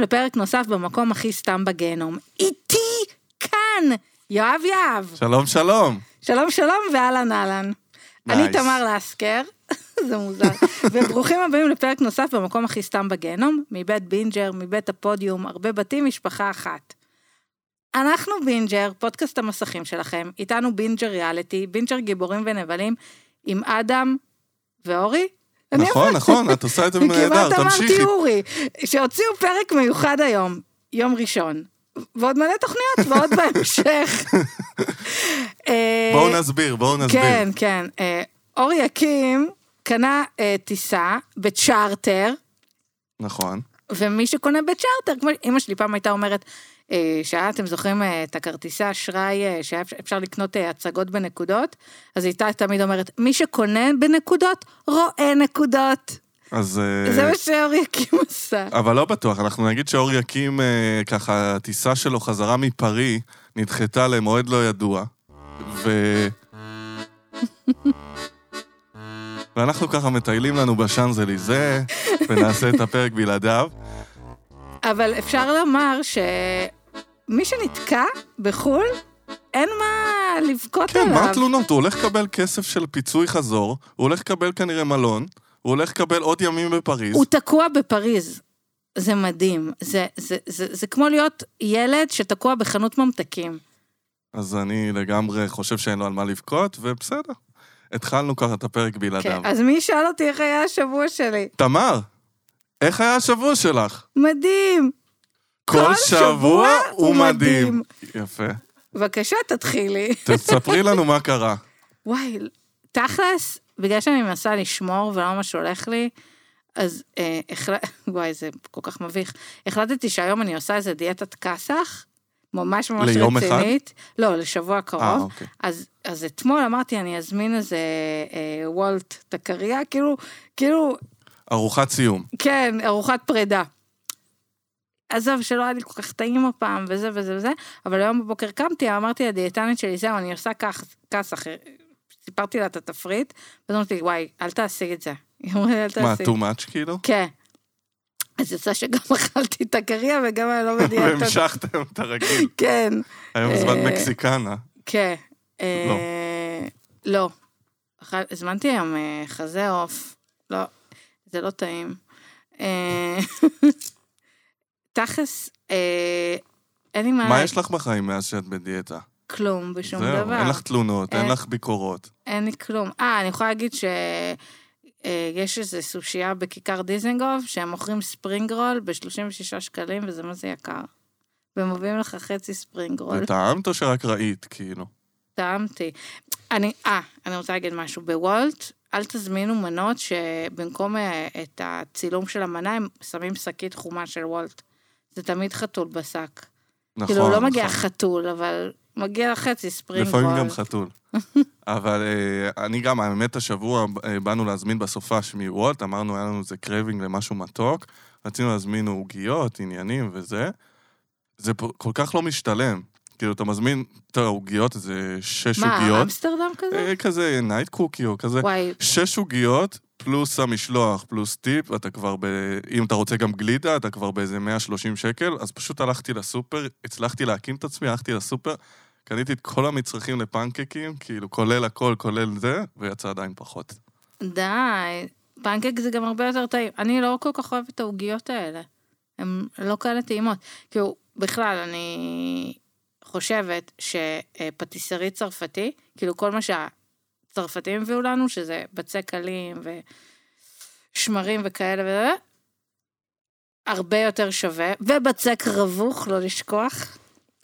לפרק נוסף במקום הכי סתם בגיהנום. איתי כאן, יואב יהב. שלום, שלום. שלום שלום ואהלן אהלן. אני. תמר לסקר, זה מוזר, וברוכים הבאים לפרק נוסף במקום הכי סתם בגיהנום, מבית בינג'ר, מבית הפודיום, הרבה בתים, משפחה אחת. אנחנו בינג'ר, פודקאסט המסכים שלכם, איתנו בינג'ר ריאליטי, בינג'ר גיבורים ונבלים, עם אדם ואורי. נכון, נכון, את עושה את זה נהדר, כמעט תמשיכי. אמרתי אורי, שהוציאו פרק מיוחד היום, יום ראשון, ועוד מלא תוכניות, ועוד בהמשך. אה, בואו נסביר, בואו נסביר. כן, כן. אה, אורי יקים קנה אה, טיסה בצ'ארטר, נכון. ומי שקונה בצ'ארטר, כמו אמא שלי פעם הייתה אומרת, שהיה, אתם זוכרים אה, את הכרטיסי אשראי אה, שהיה אפשר- לקנות אה, הצגות בנקודות? אז היא הייתה תמיד אומרת, מי שקונה בנקודות, רואה נקודות. אז... אה, זה מה שאורי יקים עשה. אבל לא בטוח, אנחנו נגיד שאור יקים, אה, ככה, הטיסה שלו חזרה מפרי נדחתה למועד לא ידוע, ו... ואנחנו ככה מטיילים לנו בשאנזליזה, ונעשה את הפרק בלעדיו. אבל אפשר לומר שמי שנתקע בחו"ל, אין מה לבכות כן, עליו. מה התלונות? הוא הולך לקבל כסף של פיצוי חזור, הוא הולך לקבל כנראה מלון, הוא הולך לקבל עוד ימים בפריז. הוא תקוע בפריז. זה מדהים. זה, זה, זה, זה כמו להיות ילד שתקוע בחנות ממתקים. אז אני לגמרי חושב שאין לו על מה לבכות, ובסדר. התחלנו ככה את הפרק בלעדיו. כן, אז מי ישאל אותי איך היה השבוע שלי? תמר, איך היה השבוע שלך? מדהים. כל שבוע הוא מדהים. יפה. בבקשה, תתחילי. תספרי לנו מה קרה. וואי, תכלס, בגלל שאני מנסה לשמור ולא ממש הולך לי, אז אה, החל... וואי, זה כל כך מביך. החלטתי שהיום אני עושה איזה דיאטת כסח, ממש ממש ליום אחד? רצינית. לא, לשבוע קרוב. אה, אוקיי. אז, אז אתמול אמרתי, אני אזמין איזה אה, וולט טקריה, כאילו, כאילו, ארוחת סיום. כן, ארוחת פרידה. עזוב, שלא היה לי כל כך טעים הפעם, וזה וזה וזה, אבל היום בבוקר קמתי, אמרתי לדיאטנית שלי, זהו, אני עושה כך, כסח, סיפרתי לה את התפריט, ואז אמרתי וואי, אל תעשי את זה. היא אומרת לי, אל מה, תעשי. too much כאילו? כן. אז יצא שגם אכלתי את הקריה וגם אני לא בדיאטה. והמשכתם את הרגיל. כן, היום זמן אה, מקסיקנה. כן. אה, לא. אכל- הזמנתי היום אה, חזה עוף. לא, זה לא טעים. אה, תכלס, אה, אין לי מה... מה יש לך בחיים מאז שאת בדיאטה? כלום, בשום זהו, דבר. אין לך תלונות, אין אין. לך ביקורות. אין לי כלום. אה, אני יכולה להגיד שיש איזה סושייה בכיכר דיזנגוף, שהם מוכרים ספרינג רול ב-36 שקלים, וזה מה זה יקר. והם מביאים לך חצי ספרינג רול. וטעמת או שרק ראית, כאילו? טעמתי. אני, אה, אני רוצה להגיד משהו. בוולט, אל תזמינו מנות שבמקום אה, את הצילום של המנה, הם שמים שקית חומה של וולט. זה תמיד חתול בשק. נכון, כאילו, לא מגיע נכון. חתול, אבל מגיע חצי ספרינג. לפעמים גם חתול. אבל אה, אני גם, האמת, השבוע אה, באנו להזמין בסופש מוולט, אמרנו, היה לנו איזה craving למשהו מתוק, רצינו להזמין עוגיות, עניינים וזה. זה כל כך לא משתלם. כאילו, אתה מזמין את העוגיות, איזה שש מה, עוגיות. אמסטרדם כזה? אה, כזה night cookie או כזה. וואי, שש עוגיות, פלוס המשלוח, פלוס טיפ, אתה כבר ב... אם אתה רוצה גם גלידה, אתה כבר באיזה 130 שקל, אז פשוט הלכתי לסופר, הצלחתי להקים את עצמי, הלכתי לסופר, קניתי את כל המצרכים לפנקקים, כאילו, כולל הכל, כולל זה, ויצא עדיין פחות. די. פנקק זה גם הרבה יותר טעים. אני לא כל כך אוהבת את העוגיות האלה. הן לא כאלה טעימות. כאילו, בכלל, אני חושבת שפטיסרי צרפתי, כאילו כל מה שהצרפתים הביאו לנו, שזה בצק קלים ושמרים וכאלה וזה, הרבה יותר שווה, ובצק רווח, לא לשכוח,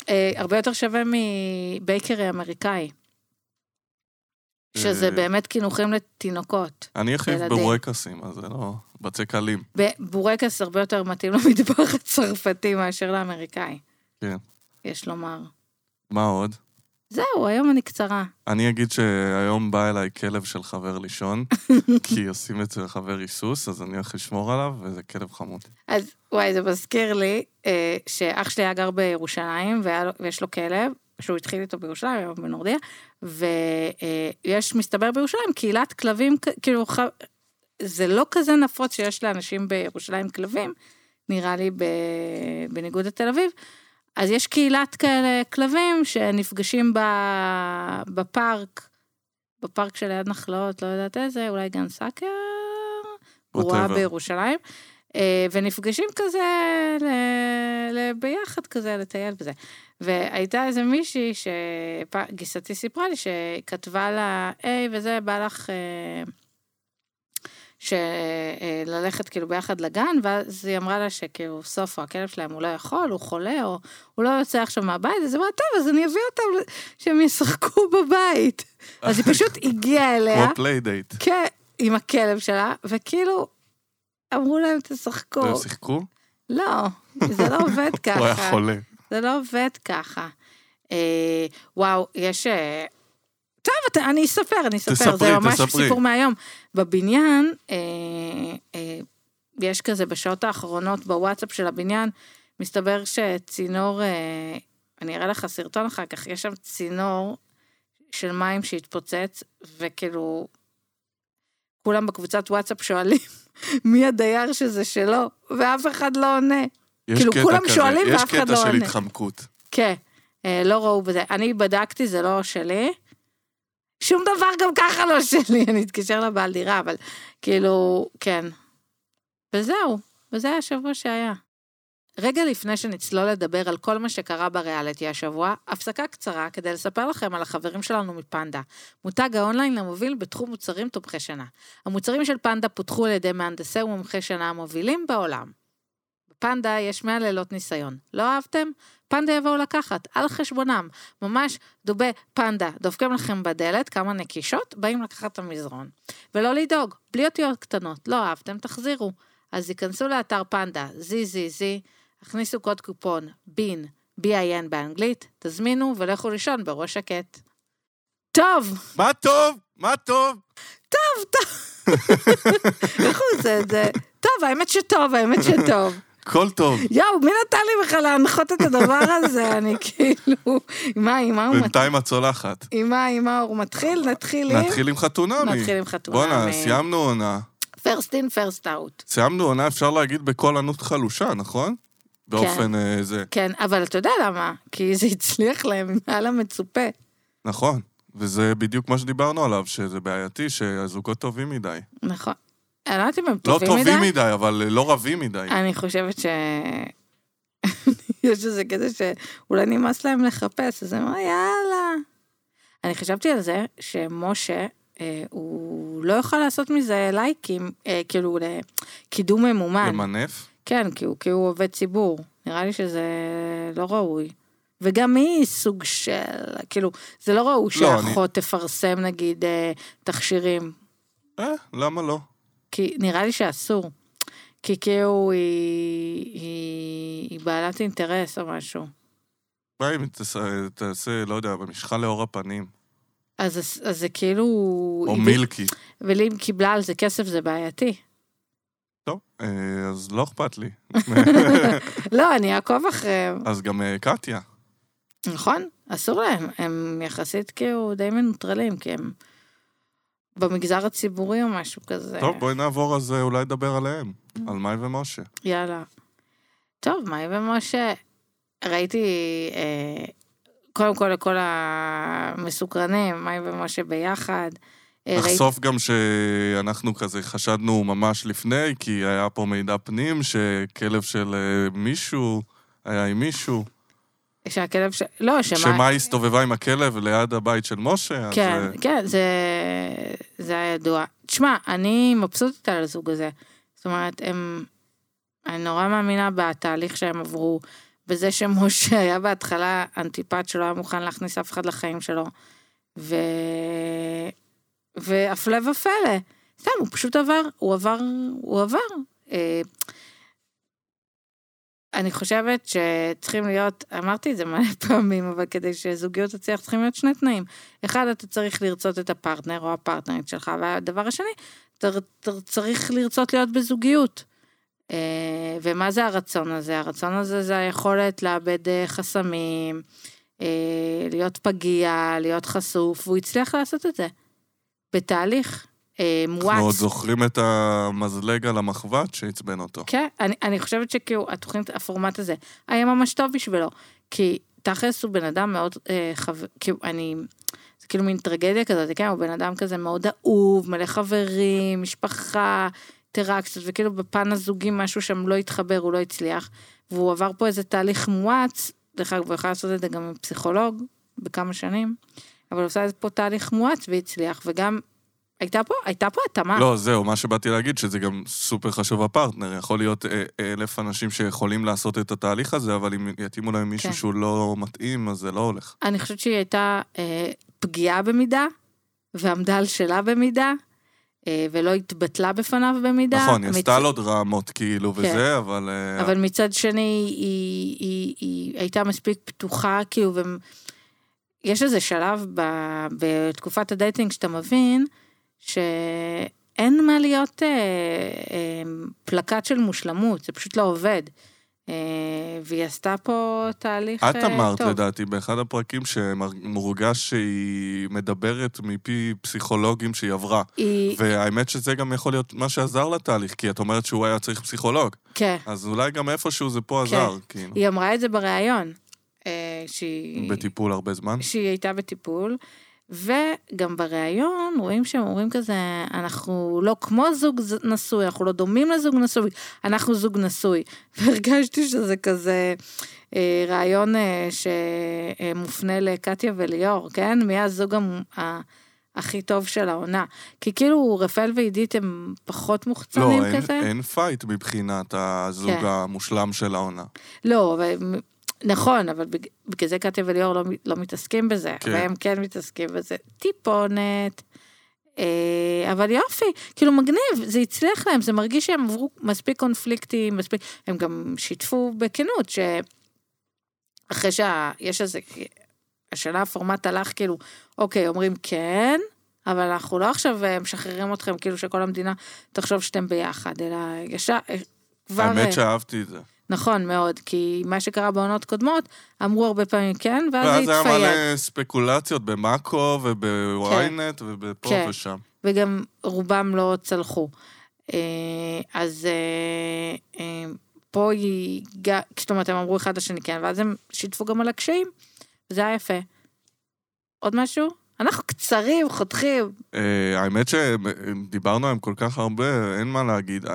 אה, הרבה יותר שווה מבייקרי אמריקאי. שזה אה, באמת קינוחים לתינוקות. אני ילדים. בורקסים, אז זה לא... בצק קלים. בורקס הרבה יותר מתאים למטבח הצרפתי מאשר לאמריקאי. כן. יש לומר. מה עוד? זהו, היום אני קצרה. אני אגיד שהיום בא אליי כלב של חבר לישון, כי עושים אצל חבר היסוס, אז אני הולך לשמור עליו, וזה כלב חמוד. אז וואי, זה מזכיר לי אה, שאח שלי היה גר בירושלים, והיה ויש לו כלב, שהוא התחיל איתו בירושלים, היום בנורדיה, ויש, מסתבר בירושלים, קהילת כלבים, כאילו, ח... זה לא כזה נפוץ שיש לאנשים בירושלים כלבים, נראה לי, ב... בניגוד לתל אביב. אז יש קהילת כאלה כלבים שנפגשים ב... בפארק, בפארק שליד נחלאות, לא יודעת איזה, אולי גן סאקר, גרועה. בירושלים, אה, ונפגשים כזה ל... ל... ביחד כזה לטייל וזה. והייתה איזה מישהי שגיסתי סיפרה לי שכתבה לה, היי וזה, בא לך אה, שללכת כאילו ביחד לגן, ואז היא אמרה לה שכאילו סופו, הכלב שלהם הוא לא יכול, הוא חולה, או הוא לא יוצא עכשיו מהבית, אז היא אמרה, טוב, אז אני אביא אותם שהם ישחקו בבית. אז היא פשוט הגיעה אליה, כמו playdate. כן, עם הכלב שלה, וכאילו, אמרו להם, תשחקו. והם שיחקו? לא, זה לא עובד ככה. הוא היה חולה. זה לא עובד ככה. אה, וואו, יש... טוב, אתה, אני אספר, אני אספר, תספרי, זה ממש תספרי. סיפור מהיום. בבניין, אה, אה, יש כזה בשעות האחרונות בוואטסאפ של הבניין, מסתבר שצינור, אה, אני אראה לך סרטון אחר כך, יש שם צינור של מים שהתפוצץ, וכאילו, כולם בקבוצת וואטסאפ שואלים מי הדייר שזה שלו, ואף אחד לא עונה. כאילו, כולם כזה, שואלים ואף אחד לא יש קטע של עונה. התחמקות. כן, אה, לא ראו בזה. אני בדקתי, זה לא שלי. שום דבר גם ככה לא שלי, אני אתקשר לבעל דירה, אבל כאילו, כן. וזהו, וזה היה השבוע שהיה. רגע לפני שנצלול לדבר על כל מה שקרה בריאליטי השבוע, הפסקה קצרה כדי לספר לכם על החברים שלנו מפנדה, מותג האונליין המוביל בתחום מוצרים תומכי שינה. המוצרים של פנדה פותחו על ידי מהנדסי ומומחי שינה המובילים בעולם. בפנדה יש 100 לילות ניסיון. לא אהבתם? פנדה יבואו לקחת, על חשבונם. ממש דובי פנדה, דופקים לכם בדלת כמה נקישות, באים לקחת את המזרון. ולא לדאוג, בלי אותיות קטנות, לא אהבתם, תחזירו. אז ייכנסו לאתר פנדה, ZZZ, הכניסו קוד קופון בין, B-I-N באנגלית, תזמינו ולכו לישון בראש שקט. טוב, מה טוב? מה טוב? איך הוא עושה את זה? טוב, האמת שטוב, האמת שטוב. הכל טוב. יואו, מי נתן לי בכלל להנחות את הדבר הזה? אני כאילו... מה, עם מה הוא מתחיל? בינתיים הצולחת. עם מה, עם מה הוא מתחיל? נתחיל עם... נתחיל עם חתונמי. נתחיל עם חתונמי. בואנה, סיימנו עונה. פרסט אין, פרסט אאוט. סיימנו עונה, אפשר להגיד, בקול ענות חלושה, נכון? באופן אה, זה. כן, אבל אתה יודע למה? כי זה הצליח להם מעל המצופה. נכון. וזה בדיוק מה שדיברנו עליו, שזה בעייתי, שהזוגות טובים מדי. נכון. אני לא יודעת אם הם לא טובים מדי. טובים מדי, אבל אה, לא רבים מדי. אני חושבת ש... יש איזה קטע שאולי נמאס להם לחפש, אז הם אמרו, יאללה. אני חשבתי על זה שמשה, אה, הוא לא יוכל לעשות מזה לייקים, אה, כאילו לקידום ממומן. למנף? כן, כי הוא, כי הוא עובד ציבור. נראה לי שזה לא ראוי. וגם היא סוג של, כאילו, זה לא ראוי לא, אני- שאחות תפרסם נגיד אה, תכשירים. אה, למה לא? כי נראה לי שאסור. כי כאילו היא, היא, היא בעלת אינטרס או משהו. מה אם תעשה- לא יודע, במשחה לאור הפנים? אז, אז זה כאילו... או מילקי. ואם קיבלה על זה כסף זה בעייתי. טוב, אה, אז לא אכפת לי. לא, אני אעקוב אחריהם. אז גם אה, קטיה. נכון, אסור להם. הם יחסית כאילו די מנוטרלים, כי הם במגזר הציבורי או משהו כזה. טוב, בואי נעבור אז אה, אולי לדבר עליהם. על מאי ומשה. יאללה. טוב, מאי ומשה, ראיתי, אה, קודם כל לכל המסוקרנים, מאי ומשה ביחד. אה, נחשוף גם שאנחנו כזה חשדנו ממש לפני, כי היה פה מידע פנים שכלב של אה, מישהו היה עם מישהו. שהכלב ש... לא, שמה... שמאי הסתובבה עם הכלב ליד הבית של משה, אז... כן, אה, כן, זה, זה היה ידוע. תשמע, אני מבסוטית על הזוג הזה. זאת אומרת, הם... אני נורא מאמינה בתהליך שהם עברו, בזה שמשה היה בהתחלה אנטיפט שלא היה מוכן להכניס אף אחד לחיים שלו. ו... והפלא ופלא. סתם, הוא פשוט עבר, הוא עבר, הוא עבר. אני חושבת שצריכים להיות, אמרתי את זה מלא פעמים, אבל כדי שזוגיות תצליח צריכים להיות שני תנאים. אחד, אתה צריך לרצות את הפרטנר או הפרטנרית שלך, והדבר השני, אתה צריך לרצות להיות בזוגיות. אה, ומה זה הרצון הזה? הרצון הזה זה היכולת לאבד אה, חסמים, אה, להיות פגיע, להיות חשוף, והוא הצליח לעשות את זה. בתהליך. אה, מואץ. אנחנו עוד זוכרים את המזלג על המחבת שעצבן אותו. כן, אני, אני חושבת שכאילו, התוכנית, הפורמט הזה, היה ממש טוב בשבילו. כי תכלס הוא בן אדם מאוד, אה, חבר, כאילו, אני, זה כאילו מין טרגדיה כזאת, כן, הוא בן אדם כזה מאוד אהוב, מלא חברים, משפחה, אינטראקציות, וכאילו בפן הזוגי משהו שם לא התחבר, הוא לא הצליח. והוא עבר פה איזה תהליך מואץ, דרך אגב, הוא יכול לעשות את זה גם עם פסיכולוג, בכמה שנים, אבל הוא עושה פה תהליך מואץ והצליח, וגם הייתה פה, הייתה פה התאמה. לא, זהו, מה שבאתי להגיד, שזה גם סופר חשוב הפרטנר. יכול להיות אה, אלף אנשים שיכולים לעשות את התהליך הזה, אבל אם יתאימו להם מישהו כן. שהוא לא מתאים, אז זה לא הולך. אני חושבת שהיא הייתה אה, פגיעה במידה, ועמדה על שלה במידה, אה, ולא התבטלה בפניו במידה. נכון, היא מצ- עשתה לו דרמות כאילו כן. וזה, אבל... אה, אבל מצד שני, היא, היא, היא הייתה מספיק פתוחה, כאילו, ויש איזה שלב ב, בתקופת ה dating שאתה מבין, שאין מה להיות אה, אה, פלקט של מושלמות, זה פשוט לא עובד. אה, והיא עשתה פה תהליך את אה, אמרת, טוב. לדעתי, באחד הפרקים שמורגש שהיא מדברת מפי פסיכולוגים שהיא עברה. היא, והאמת שזה גם יכול להיות מה שעזר לתהליך, כי את אומרת שהוא היה צריך פסיכולוג. כן, אז אולי גם איפשהו זה פה כן. עזר, כאילו. היא אמרה את זה בריאיון, אה, שהיא... בטיפול הרבה זמן. שהיא הייתה בטיפול, וגם בריאיון רואים שהם אומרים כזה, אנחנו לא כמו זוג נשוי, אנחנו לא דומים לזוג נשוי, אנחנו זוג נשוי. והרגשתי שזה כזה אה, רעיון אה, שמופנה לקטיה וליאור, כן? מי הזוג המ... ה... הכי טוב של העונה. כי כאילו רפאל ועידית הם פחות לא, מוחצנים אין, כזה. אין fight מבחינת הזוג כן. המושלם של העונה. לא, אבל, נכון, אבל בג- בגלל זה קטיה וליאור לא, לא מתעסקים בזה, כן. והם כן מתעסקים בזה. טיפונת. אה, אבל יופי, כאילו מגניב, זה הצליח להם, זה מרגיש שהם עברו מספיק קונפליקטים, מספיק, הם גם שיתפו בכנות, שאחרי שיש איזה, השנה הפורמט הלך כאילו, אוקיי, אומרים כן, אבל אנחנו לא עכשיו אה, משחררים אתכם כאילו שכל המדינה תחשוב שאתם ביחד, אלא ישר, אה, כבר... אה, האמת שאהבתי את זה. נכון מאוד, כי מה שקרה בעונות קודמות, אמרו הרבה פעמים כן, ואז ואז זה היה התפייד. מלא ספקולציות במאקו ובוויינט ובפה כן. ושם. וגם רובם לא צלחו. אה, אז אה, אה, פה היא, זאת אומרת, הם אמרו אחד לשני כן, ואז הם שיתפו גם על הקשיים, וזה היה יפה. עוד משהו? אנחנו קצרים, חותכים. האמת שדיברנו עליהם כל כך הרבה, אין מה להגיד.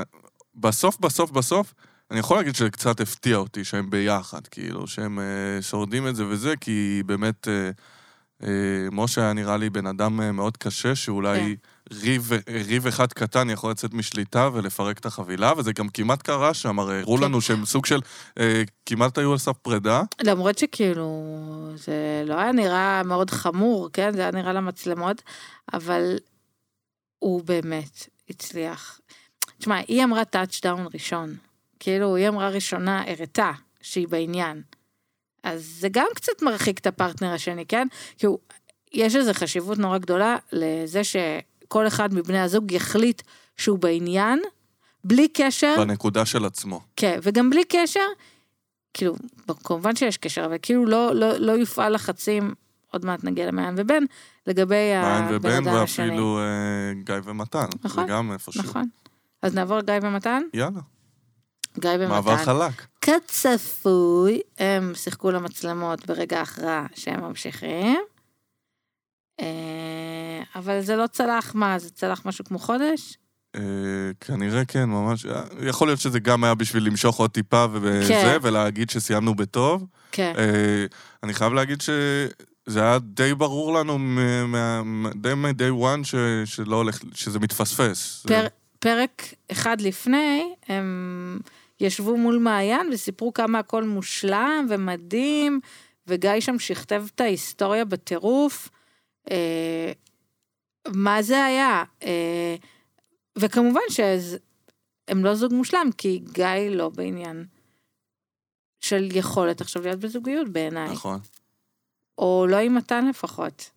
בסוף, בסוף, בסוף, אני יכול להגיד שזה קצת הפתיע אותי שהם ביחד, כאילו, שהם אה, שורדים את זה וזה, כי באמת, אה, אה, משה היה נראה לי בן אדם אה, מאוד קשה, שאולי כן. ריב, ריב אחד קטן יכול לצאת משליטה ולפרק את החבילה, וזה גם כמעט קרה שם, הרי הראו כן. לנו שהם סוג של, אה, כמעט היו על סף פרידה. למרות שכאילו, זה לא היה נראה מאוד חמור, כן? זה היה נראה למצלמות, אבל הוא באמת הצליח. תשמע, היא אמרה touchdown ראשון. כאילו, היא אמרה ראשונה, הראתה שהיא בעניין. אז זה גם קצת מרחיק את הפרטנר השני, כן? כאילו, יש איזו חשיבות נורא גדולה לזה שכל אחד מבני הזוג יחליט שהוא בעניין, בלי קשר... בנקודה של עצמו. כן, וגם בלי קשר, כאילו, כמובן שיש קשר, אבל כאילו לא, לא, לא יופעל לחצים, עוד מעט נגיע למעיין ובן, לגבי הבן ובן אדם השני. ואפילו אה, גיא ומתן. נכון, זה גם איפשהו. נכון. אז נעבור לגיא ומתן? יאללה, גיא ומתן. מעבר חלק. כצפוי, הם שיחקו למצלמות ברגע ההכרעה שהם ממשיכים. אה, אבל זה לא צלח מה, זה צלח משהו כמו חודש? אה, כנראה כן, ממש. אה, יכול להיות שזה גם היה בשביל למשוך עוד טיפה ובזה, כן. ולהגיד שסיימנו בטוב. כן. אני חייב להגיד שזה היה די ברור לנו, מה- די מ-day one, ש- שלא הולך, שזה מתפספס. פר, פרק אחד לפני, הם ישבו מול מעיין וסיפרו כמה הכל מושלם ומדהים, וגיא שם שכתב את ההיסטוריה בטירוף. אה, מה זה היה? אה, וכמובן שהם לא זוג מושלם, כי גיא לא בעניין של יכולת עכשיו להיות בזוגיות בעיניי. נכון. או לא עם מתן לפחות.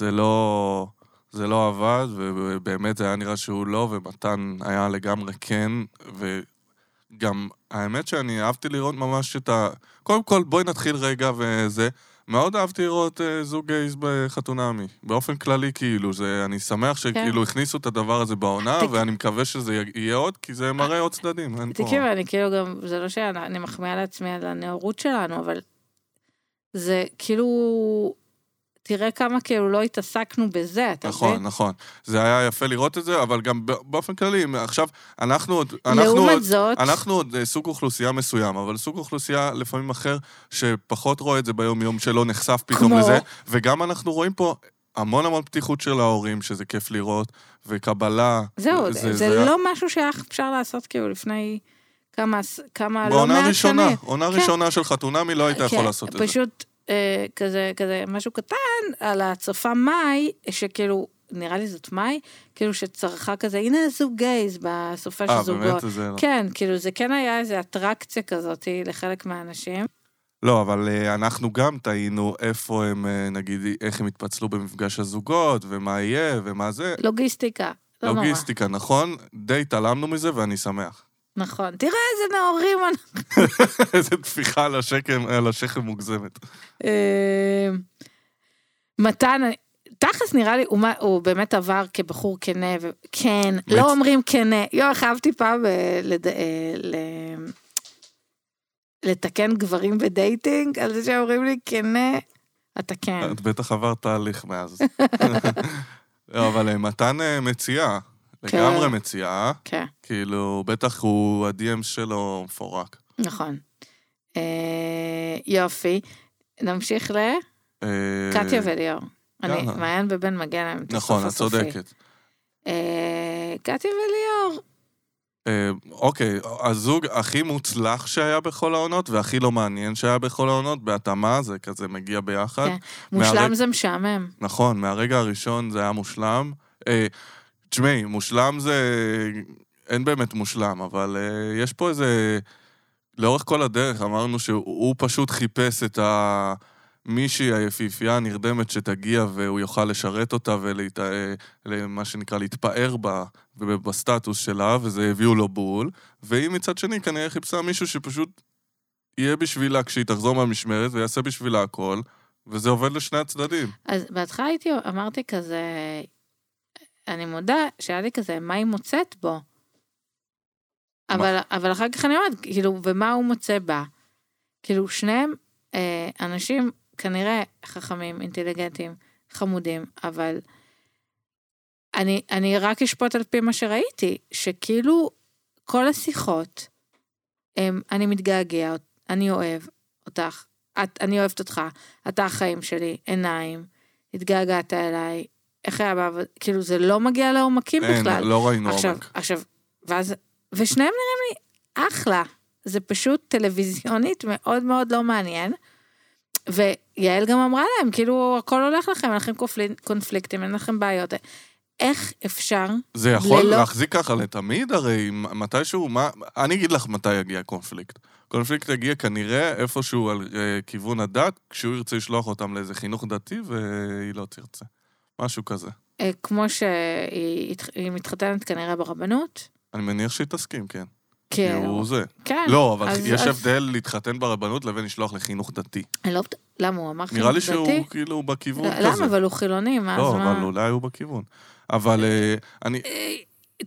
זה לא... זה לא עבד, ובאמת זה היה נראה שהוא לא, ומתן היה לגמרי כן, וגם, האמת שאני אהבתי לראות ממש את ה... קודם כל, בואי נתחיל רגע וזה. מאוד אהבתי לראות אה, זוג גייז בחתונמי. באופן כללי, כאילו, זה, אני שמח שכאילו הכניסו את הדבר הזה בעונה, תק- ואני מקווה שזה יהיה עוד, כי זה מראה עוד צדדים, אין פה... תקשיב, אני כאילו גם, זה לא שאני מחמיאה לעצמי על הנאורות שלנו, אבל זה כאילו, תראה כמה כאילו לא התעסקנו בזה, אתה נכון, מבין? נכון. זה היה יפה לראות את זה, אבל גם באופן כללי, עכשיו, אנחנו עוד... אנחנו עוד... לעומת זאת, אנחנו עוד אה, סוג אוכלוסייה מסוים, אבל סוג אוכלוסייה לפעמים אחר, שפחות רואה את זה ביום-יום, שלא נחשף פתאום כמו? לזה, וגם אנחנו רואים פה המון המון פתיחות של ההורים, שזה כיף לראות, וקבלה. זהו, זה, זה היה- לא משהו שהיה אפשר לעשות כאילו לפני כמה, כמה לא בעונה מעט ראשונה, שנים. עונה כן. ראשונה של חתונמי לא היית יכול כן, לעשות את זה. פשוט אה, כזה, כזה משהו קטן על הצופה מאי, שכאילו, נראה לי זאת מאי, כאילו שצרכה כזה, הנה זוג גייז בסופה של אה, זוגות. באמת? זה... לא. כן, כאילו זה כן היה איזה אטרקציה כזאת לחלק מהאנשים. לא, אבל אה, אנחנו גם טעינו איפה הם, אה, נגיד, איך הם התפצלו במפגש הזוגות, ומה יהיה, ומה זה. לוגיסטיקה, לא נורא. לוגיסטיקה, נכון? די התעלמנו מזה, ואני שמח. נכון. תראה איזה נאורים אנחנו. איזה טפיחה על השכם, על השכם מוגזמת. אה, מתן, תכלס נראה לי, הוא, באמת עבר כבחור כנה, מצ- לא אומרים כנה. יואו, איך אהבתי פעם אה, לד- אה, ל- לתקן גברים בדייטינג, על זה שאומרים לי כנה, אתה כן. את בטח עברת תהליך מאז. לא, אבל אה, מתן כן. לגמרי מציאה, כן, כאילו, בטח הוא, ה-DM שלו מפורק. נכון. אה, יופי. נמשיך אה, לקטיה וליאור. אני. מעיין ובן מגיע להם את נכון, את. צודקת. אה, קטיה וליאור, אוקיי, הזוג הכי מוצלח שהיה בכל העונות, והכי לא מעניין שהיה בכל העונות, בהתאמה, זה כזה מגיע ביחד. כן. מושלם זה משעמם. נכון, מהרגע הראשון זה היה מושלם. אה, תשמעי, מושלם זה... אין באמת מושלם, אבל אה, יש פה איזה... לאורך כל הדרך אמרנו שהוא הוא פשוט חיפש את ה... מישהי היפיפייה הנרדמת שתגיע והוא יוכל לשרת אותה ולמה שנקרא להתפאר בה ובסטטוס שלה, וזה הביאו לו בול. והיא מצד שני כנראה חיפשה מישהו שפשוט יהיה בשבילה כשהיא תחזור מהמשמרת ויעשה בשבילה הכל, וזה עובד לשני הצדדים. אז בהתחלה הייתי, אמרתי כזה, אני מודה שהיה לי כזה, מה היא מוצאת בו? אבל, אבל אחר כך אני אומרת, כאילו, ומה הוא מוצא בה? כאילו, שניהם אה, אנשים כנראה חכמים, אינטליגנטים, חמודים, אבל אני, אני רק אשפוט על פי מה שראיתי, שכאילו כל השיחות, הם, אני מתגעגע, אני אוהב אותך, את, אני אוהבת אותך, אתה החיים שלי, עיניים, התגעגעת אליי, איך היה בעבוד, כאילו זה לא מגיע לעומקים אין, בכלל. לא ראינו עכשיו, עומק. עכשיו, ואז, ושניהם נראים לי אחלה, זה פשוט טלוויזיונית מאוד מאוד לא מעניין. ויעל גם אמרה להם, כאילו, הכל הולך לכם, אין לכם קונפליק- קונפליקטים, אין לכם בעיות. איך אפשר? זה יכול ללא- להחזיק ככה לתמיד, הרי מתישהו, מה... אני אגיד לך מתי יגיע קונפליקט. קונפליקט יגיע כנראה איפשהו על אה, כיוון הדת, כשהוא ירצה לשלוח אותם לאיזה חינוך דתי והיא לא תרצה. משהו כזה. אה, כמו שהיא מתחתנת כנראה ברבנות? אני מניח שהיא תסכים, כן. כן. הוא זה. כן. לא, אבל אז- יש אז- הבדל להתחתן ברבנות לבין לשלוח לחינוך דתי. לא... למה, הוא אמר חינוך נראה לי דתי? שהוא כאילו בכיוון לא, כזה. למה? אבל הוא חילוני, מה, לא, אז מה? אבל אולי הוא בכיוון. אבל אה, אני... אה,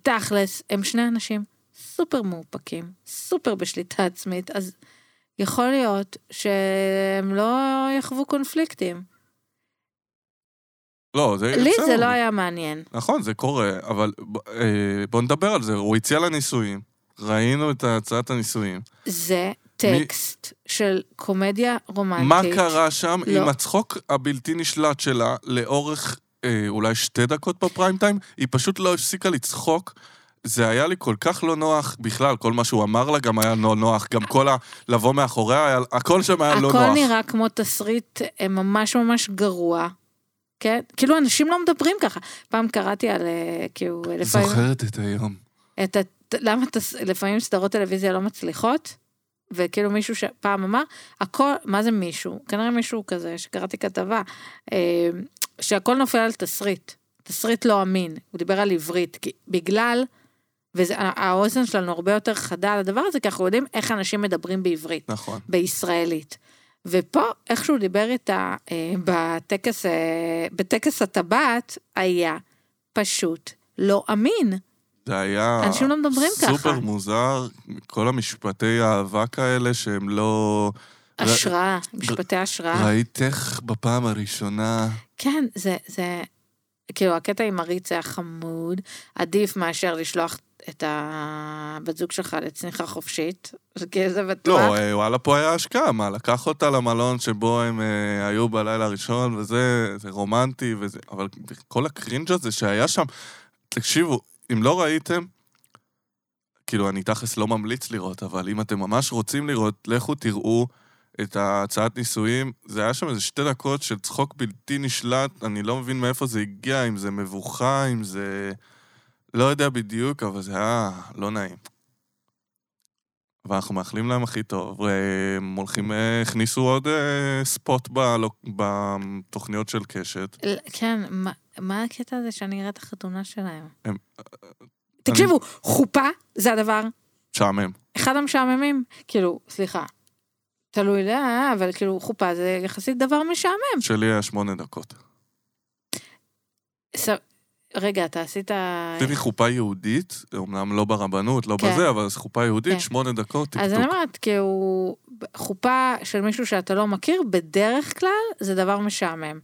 תכלס, הם שני אנשים סופר מאופקים, סופר בשליטה עצמית, אז יכול להיות שהם לא יחוו קונפליקטים. לא, זה... לי בסדר. זה לא היה מעניין. נכון, זה קורה, אבל אה, בוא נדבר על זה. הוא הציע לה נישואים, ראינו את הצעת הנישואים. זה טקסט של קומדיה רומנטית. מה קרה שם לא. עם הצחוק הבלתי נשלט שלה לאורך אה, אולי שתי דקות בפריים טיים? היא פשוט לא הפסיקה לצחוק. זה היה לי כל כך לא נוח, בכלל, כל מה שהוא אמר לה גם היה לא נוח, גם כל ה... לבוא מאחוריה, היה- הכל שם היה לא נוח. הכל נראה כמו תסריט אה, ממש ממש גרוע. כן? כאילו אנשים לא מדברים ככה. פעם קראתי על, אה, כאילו, לפעמים... זוכרת את היום. את ה... למה תס... לפעמים סדרות טלוויזיה לא מצליחות? וכאילו מישהו שפעם אמר, הכל, מה זה מישהו? כנראה מישהו כזה, שקראתי כתבה, אה, שהכל נופל על תסריט. תסריט לא אמין. הוא דיבר על עברית, כי בגלל, והאוזן שלנו הרבה יותר חדה על הדבר הזה, כי אנחנו יודעים איך אנשים מדברים בעברית, נכון. בישראלית. ופה, איך שהוא דיבר איתה אה, בטקס, אה, בטקס הטבעת, היה פשוט לא אמין. זה היה אנשים לא מדברים ככה. סופר מוזר, כל המשפטי האהבה כאלה שהם לא... השראה, משפטי השראה. ראית איך בפעם הראשונה... כן, זה, זה, כאילו, הקטע עם מריץ היה חמוד, עדיף מאשר לשלוח את הבת זוג שלך לצניחה חופשית, כאילו זה בטוח. לא, אה, וואלה, פה היה השקעה, מה, לקח אותה למלון שבו הם אה, היו בלילה הראשון, וזה זה רומנטי, וזה... אבל כל הקרינג' הזה שהיה שם, תקשיבו, אם לא ראיתם, כאילו, אני תכלס לא ממליץ לראות, אבל אם אתם ממש רוצים לראות, לכו תראו את ההצעת נישואים. זה היה שם איזה שתי דקות של צחוק בלתי נשלט, אני לא מבין מאיפה זה הגיע, אם זה מבוכה, אם זה... לא יודע בדיוק, אבל זה היה לא נעים. ואנחנו מאחלים להם הכי טוב, והם הולכים, אה, הכניסו עוד אה, ספוט בלו- בתוכניות של קשת. ל- כן, מה, מה הקטע הזה שאני אראה את החתונה שלהם? הם- תקשיבו, חופה זה הדבר, משעמם. אחד המשעממים, כאילו, סליחה, תלוי לה, אבל כאילו, חופה זה יחסית דבר משעמם. שלי היה שמונה דקות. ס... רגע, אתה עשית... עשיתי חופה יהודית, אמנם לא ברבנות, לא כן. בזה, אבל זו חופה יהודית, כן. שמונה דקות, אז אני. אומרת, כאילו, חופה של מישהו שאתה לא מכיר, בדרך כלל זה דבר משעמם.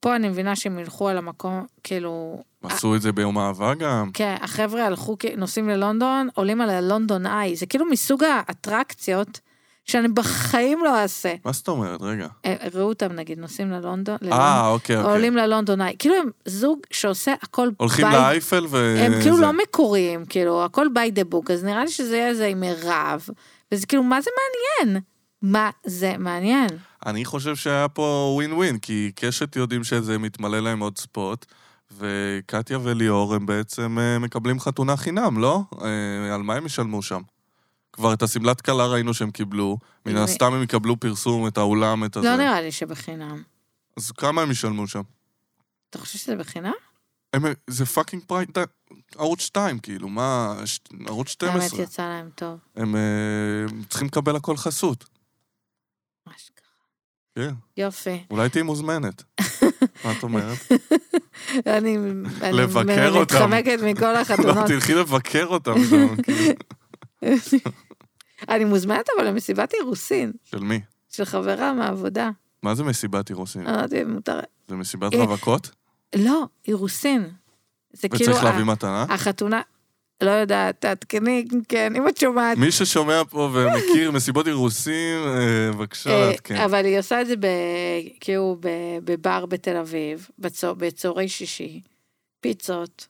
פה אני מבינה שהם ילכו על המקום, כאילו... עשו את זה ביום אהבה גם. כן, החבר'ה הלכו, נוסעים ללונדון, עולים על הלונדון איי, זה כאילו מסוג האטרקציות שאני בחיים לא אעשה. מה זאת אומרת? רגע. אה, ראו אותם נגיד, נוסעים ללונדון, אה, אוקיי, אוקיי. עולים ללונדון איי. כאילו הם זוג שעושה הכל הולכים by- לאייפל ו... הם כאילו זה. לא מקוריים, כאילו, הכל by the book, אז נראה לי שזה יהיה איזה עם מירב, וזה כאילו, מה זה מעניין? מה זה מעניין? אני חושב שהיה פה ווין ווין, כי קשת יודעים שזה מתמלא להם עוד ספוט, וקטיה וליאור הם בעצם אה, מקבלים חתונה חינם, לא? אה, על מה הם ישלמו שם? כבר את השמלת כלה ראינו שהם קיבלו, מן הסתם הם יקבלו פרסום, את האולם, את הזה. לא נראה לי שבחינם. אז כמה הם ישלמו שם? אתה חושב שזה בחינם? הם, זה fucking prime, ערוץ 2, כאילו, מה, ערוץ 12. האמת יצא להם טוב. הם אה, צריכים לקבל הכל חסות. ממש ככה. כן, יופי. אולי תהיי מוזמנת. מה את אומרת? אני לבקר אותם. מתחמקת מכל לא, החתונות. תלכי לבקר אותם. אני מוזמנת אבל למסיבת אירוסין של מי? של חברה מהעבודה. מה זה מסיבת אירוסין? אמרתי, מותר... זה מסיבת אה, רווקות? לא, אירוסין. זה כאילו... וצריך להביא מתנה? החתונה... לא יודעת, תעדכני, כן, אם את שומעת. מי ששומע פה ומכיר מסיבות אירוסין, אה, בבקשה אה, לעדכן. אבל היא עושה את זה. כאילו בבר בתל אביב, בצהרי שישי, פיצות.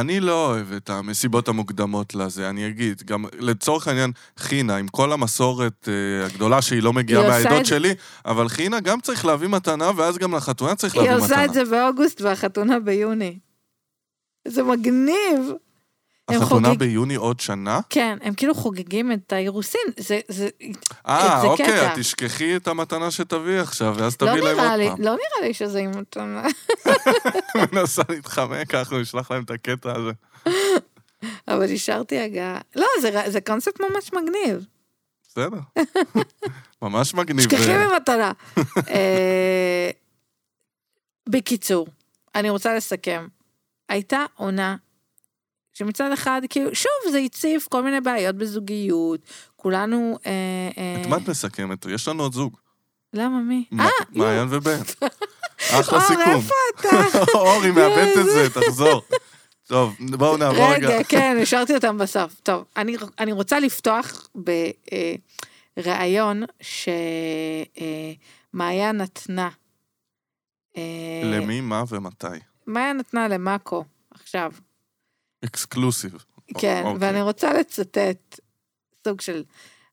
אני לא אוהב את המסיבות המוקדמות לזה, אני אגיד. גם לצורך העניין, חינה, עם כל המסורת אה, הגדולה שהיא לא מגיעה היא מהעדות את- שלי, אבל חינה גם צריך להביא מתנה, ואז גם לחתונה צריך היא להביא מתנה. עושה את זה באוגוסט והחתונה ביוני. זה מגניב. הם החתונה חוגג- ביוני עוד שנה? כן, הם כאילו חוגגים את האירוסין, זה, זה, אה, זה אוקיי, קטע. את תשכחי את המתנה שתביאי עכשיו, ואז לא תביאי להם נראה לי, עוד פעם. לא נראה לי שזה עם מתנה. מנסה להתחמק, אנחנו נשלח להם את הקטע הזה. אבל השארתי הגעה. לא, זה, זה קונספט ממש מגניב. בסדר. ממש מגניב. שכחי אה, ממתנה. אה, בקיצור, אני רוצה לסכם. הייתה עונה שמצד אחד, כאילו, שוב, זה הציף כל מיני בעיות בזוגיות. כולנו... אה, אה, את מה את מסכמת? יש לנו עוד זוג. למה מי? אה, מעיין ובן. אחלה אור, סיכום. איפה אתה? אור, היא מאבדת את זה, תחזור. טוב, בואו נעבור רגע. רגע, כן, השארתי אותם בסוף. טוב, אני, אני רוצה לפתוח בריאיון שמעיין נתנה. אה, למי, מה ומתי. מעיין נתנה למאקו, עכשיו. אקסקלוסיב. כן, אוקיי. ואני רוצה לצטט סוג של...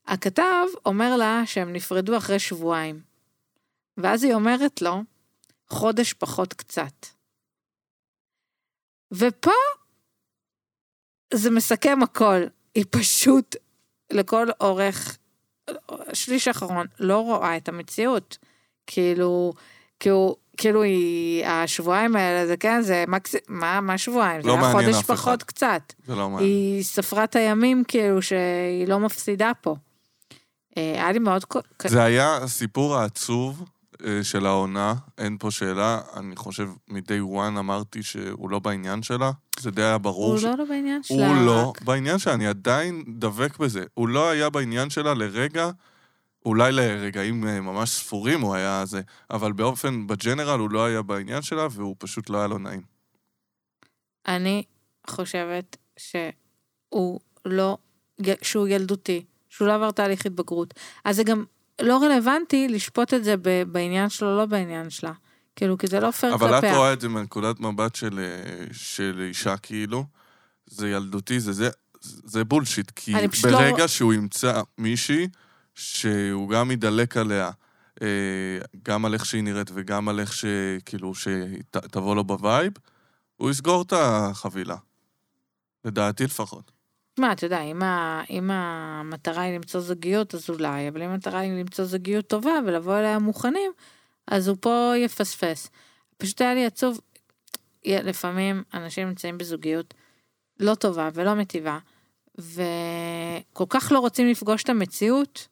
הכתב אומר לה שהם נפרדו אחרי שבועיים. ואז היא אומרת לו, חודש פחות קצת. ופה זה מסכם הכל. היא פשוט לכל אורך, שליש האחרון, לא רואה את המציאות. כאילו, כאילו, כאילו היא, השבועיים האלה, זה כן, זה מקס... מה, מה שבועיים? לא זה היה חודש אף אחד. פחות קצת. זה לא מעניין. היא ספרה את הימים כאילו שהיא לא מפסידה פה. אה, היה לי מאוד... זה היה הסיפור העצוב אה, של העונה, אין פה שאלה. אני חושב, מ-day one אמרתי שהוא לא בעניין שלה. זה די היה ברור. הוא ש- לא לא בעניין שלה. הוא לא רק. בעניין שלה, אני עדיין דבק בזה. הוא לא היה בעניין שלה לרגע, אולי לרגעים אה, ממש ספורים הוא היה זה, אבל באופן, בג'נרל הוא לא היה בעניין שלה, והוא פשוט לא היה לו נעים. אני חושבת שהוא לא, שהוא ילדותי, שהוא לא עבר תהליך התבגרות. אז זה גם לא רלוונטי לשפוט את זה בעניין שלו, לא בעניין שלה. כאילו, כי זה לא פייר אבל את כלפיה. רואה את זה מנקודת מבט של, אה, של אישה, כאילו. זה ילדותי, זה זה, זה bullshit, כי לא- ברגע שהוא ימצא מישהי שהוא גם ידלק עליה, אה, גם על איך שהיא נראית וגם על איך שכאילו, שתבוא לו ב vibe, הוא יסגור את החבילה. לדעתי לפחות. מה, אתה יודע, אם, ה, אם המטרה היא למצוא זוגיות, אז אולי, אבל אם המטרה היא למצוא זוגיות טובה ולבוא אליה מוכנים, אז הוא פה יפספס. פשוט היה לי עצוב, לפעמים אנשים נמצאים בזוגיות לא טובה ולא מטיבה, וכל כך לא רוצים לפגוש את המציאות,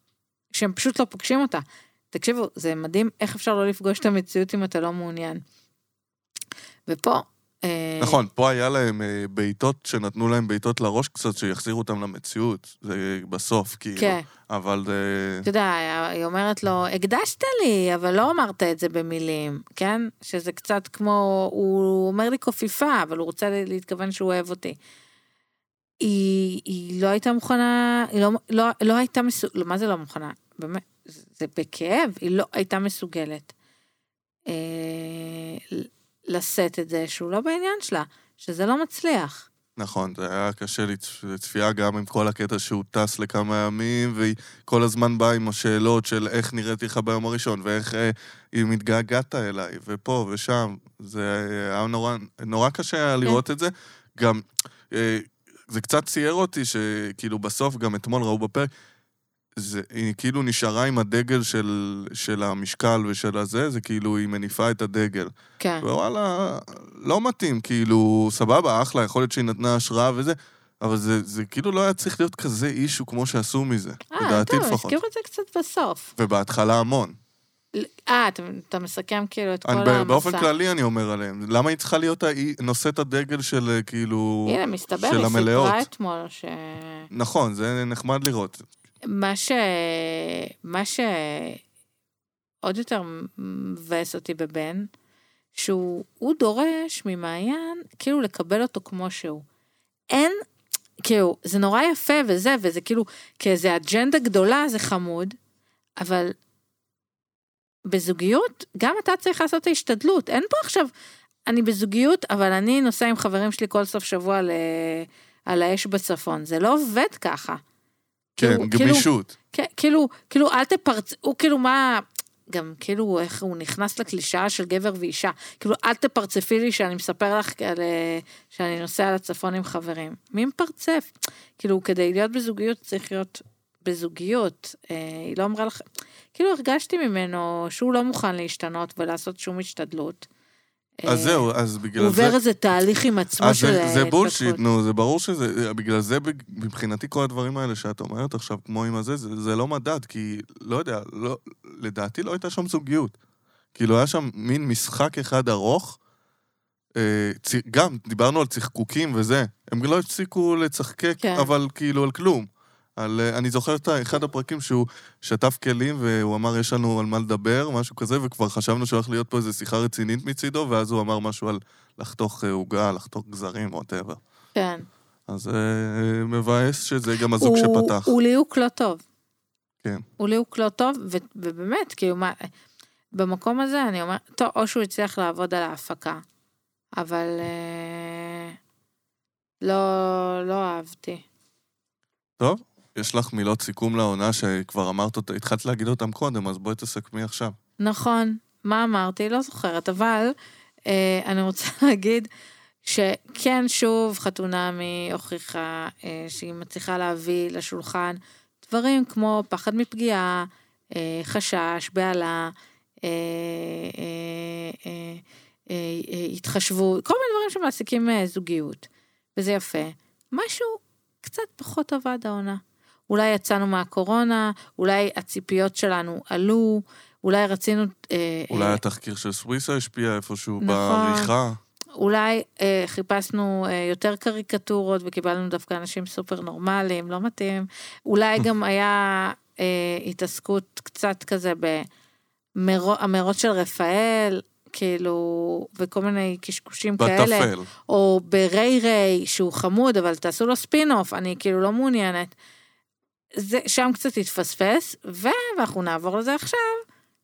שהם פשוט לא פוגשים אותה. תקשיבו, זה מדהים איך אפשר לא לפגוש את המציאות אם אתה לא מעוניין. ופה... אה, נכון, פה היה להם אה, בעיטות שנתנו להם בעיטות לראש קצת, שיחזירו אותם למציאות. זה בסוף, כאילו. כן. אבל זה... אתה יודע, היא אומרת לו, הקדשת לי, אבל לא אמרת את זה במילים, כן? שזה קצת כמו, הוא אומר לי קופיפה, אבל הוא רוצה להתכוון שהוא אוהב אותי. היא, היא לא הייתה מוכנה, היא לא, לא, לא הייתה מסוגלת, מה זה לא מוכנה? באמת, זה בכאב, היא לא הייתה מסוגלת אה, לשאת את זה שהוא לא בעניין שלה, שזה לא מצליח. נכון, זה היה קשה לצ- לצפייה גם עם כל הקטע שהוא טס לכמה ימים, והיא כל הזמן באה עם השאלות של איך נראיתי לך ביום הראשון, ואיך אה, היא מתגעגעת אליי, ופה ושם. זה היה נורא, נורא קשה היה לראות את זה. גם, אה, זה קצת צייר אותי שכאילו בסוף, גם אתמול ראו בפרק, זה, היא כאילו נשארה עם הדגל של, של המשקל ושל הזה, זה כאילו היא מניפה את הדגל. כן. ווואלה, לא מתאים, כאילו, סבבה, אחלה, יכול להיות שהיא נתנה השראה וזה, אבל זה, זה כאילו לא היה צריך להיות כזה אישו כמו שעשו מזה, אה, לדעתי טוב, לפחות. הזכירו את זה קצת בסוף. ובהתחלה המון. אה, אתה, אתה מסכם כאילו את כל אני, המסע. באופן כללי אני אומר עליהם, למה היא צריכה להיות נושאת הדגל של אה, כאילו... הנה, מסתבר, היא. סיפרה אתמול ש... נכון, זה נחמד לראות. מה ש... מה ש... עוד יותר מבאס אותי בבן, שהוא הוא דורש ממעיין כאילו לקבל אותו כמו שהוא. אין, כאילו, זה נורא יפה וזה, וזה כאילו, כאיזה אג'נדה גדולה זה חמוד, אבל בזוגיות, גם אתה צריך לעשות את ההשתדלות. אין פה עכשיו, אני בזוגיות, אבל אני נוסע עם חברים שלי כל סוף שבוע ל... על האש בצפון. זה לא עובד ככה. כן, כאילו- כאילו- גמישות. כן, כאילו, כאילו, אל תפרצ... הוא כאילו, מה... גם כאילו, איך הוא נכנס לקלישאה של גבר ואישה. כאילו, אל תפרצפי לי שאני מספר לך על, אה, שאני נוסע לצפון עם חברים. מי מפרצף? כאילו, כדי להיות בזוגיות צריך להיות בזוגיות. אה, היא לא אמרה לך... כאילו, הרגשתי ממנו שהוא לא מוכן להשתנות ולעשות שום השתדלות. אז אה, זהו, אז בגלל הוא זה... עובר איזה תהליך עם עצמו של זה, זה. בולשיט, נו, זה ברור שזה, בגלל זה מבחינתי כל הדברים האלה שאת אומרת עכשיו, כמו עם הזה, זה, זה לא מדד, כי לא יודע, לא, לדעתי לא הייתה שם זוגיות. כאילו היה שם מין משחק אחד ארוך, אה, גם דיברנו על צחקוקים וזה, הם לא הפסיקו לצחקק, כן. אבל כאילו על כלום. על, אה, אני זוכר את אחד הפרקים שהוא שטף כלים והוא אמר יש לנו על מה לדבר, משהו כזה, וכבר חשבנו שהולך להיות פה איזו שיחה רצינית מצידו, ואז הוא אמר משהו על לחתוך אה, עוגה, לחתוך גזרים, ווטאבר. כן. אז אה, מבאס שזה גם הזוג הוא- שפתח. הוא ליהוק לא טוב. כן. הוא ליהוק לא טוב, ו- ובאמת, כאילו, מה, במקום הזה אני אומרת, טוב, או שהוא הצליח לעבוד על ההפקה, אבל אה, לא, לא אהבתי. טוב, יש לך מילות סיכום לעונה שכבר אמרת התחלת להגיד אותם קודם, אז בואי תסכמי עכשיו. נכון, מה אמרתי? לא זוכרת, אבל אה, אני רוצה להגיד שכן, שוב, חתונמי הוכיחה אה, שהיא מצליחה להביא לשולחן דברים כמו פחד מפגיעה, אה, חשש, בהלה, אה, אה, אה, אה, אה, התחשבות, כל מיני דברים שמעסיקים אה, זוגיות, וזה יפה. משהו קצת פחות עבד העונה. אולי יצאנו מהקורונה, אולי הציפיות שלנו עלו, אולי רצינו... אה, אולי אה, התחקיר של סוויסה השפיע איפשהו נכון. בעריכה. אולי אה, חיפשנו אה, יותר קריקטורות וקיבלנו דווקא אנשים סופר נורמליים, לא מתאים. אולי גם היה אה, התעסקות קצת כזה במרוץ של רפאל, כאילו, וכל מיני קשקושים כאלה. בטפל. או בריי ריי, שהוא חמוד, אבל תעשו לו ספין אוף, אני כאילו לא מעוניינת. זה, שם קצת התפספס, ו- ואנחנו נעבור לזה עכשיו.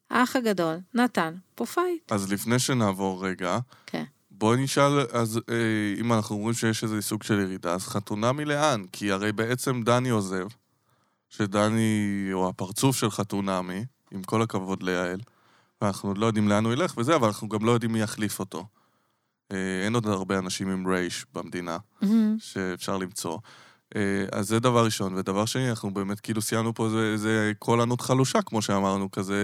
האח הגדול נתן פה fight. אז לפני שנעבור רגע, כן. בואי נשאל, אז אה, אם אנחנו אומרים שיש איזה סוג של ירידה, אז חתונמי לאן? כי הרי בעצם דני עוזב, שדני הוא הפרצוף של חתונמי, עם כל הכבוד ליעל, ואנחנו עוד לא יודעים לאן הוא ילך וזה, אבל אנחנו גם לא יודעים מי יחליף אותו. אה, אין עוד הרבה אנשים עם reach במדינה שאפשר למצוא. אה, אז זה דבר ראשון. ודבר שני, אנחנו באמת כאילו סיימנו פה איזה- קול ענות חלושה, כמו שאמרנו, כזה,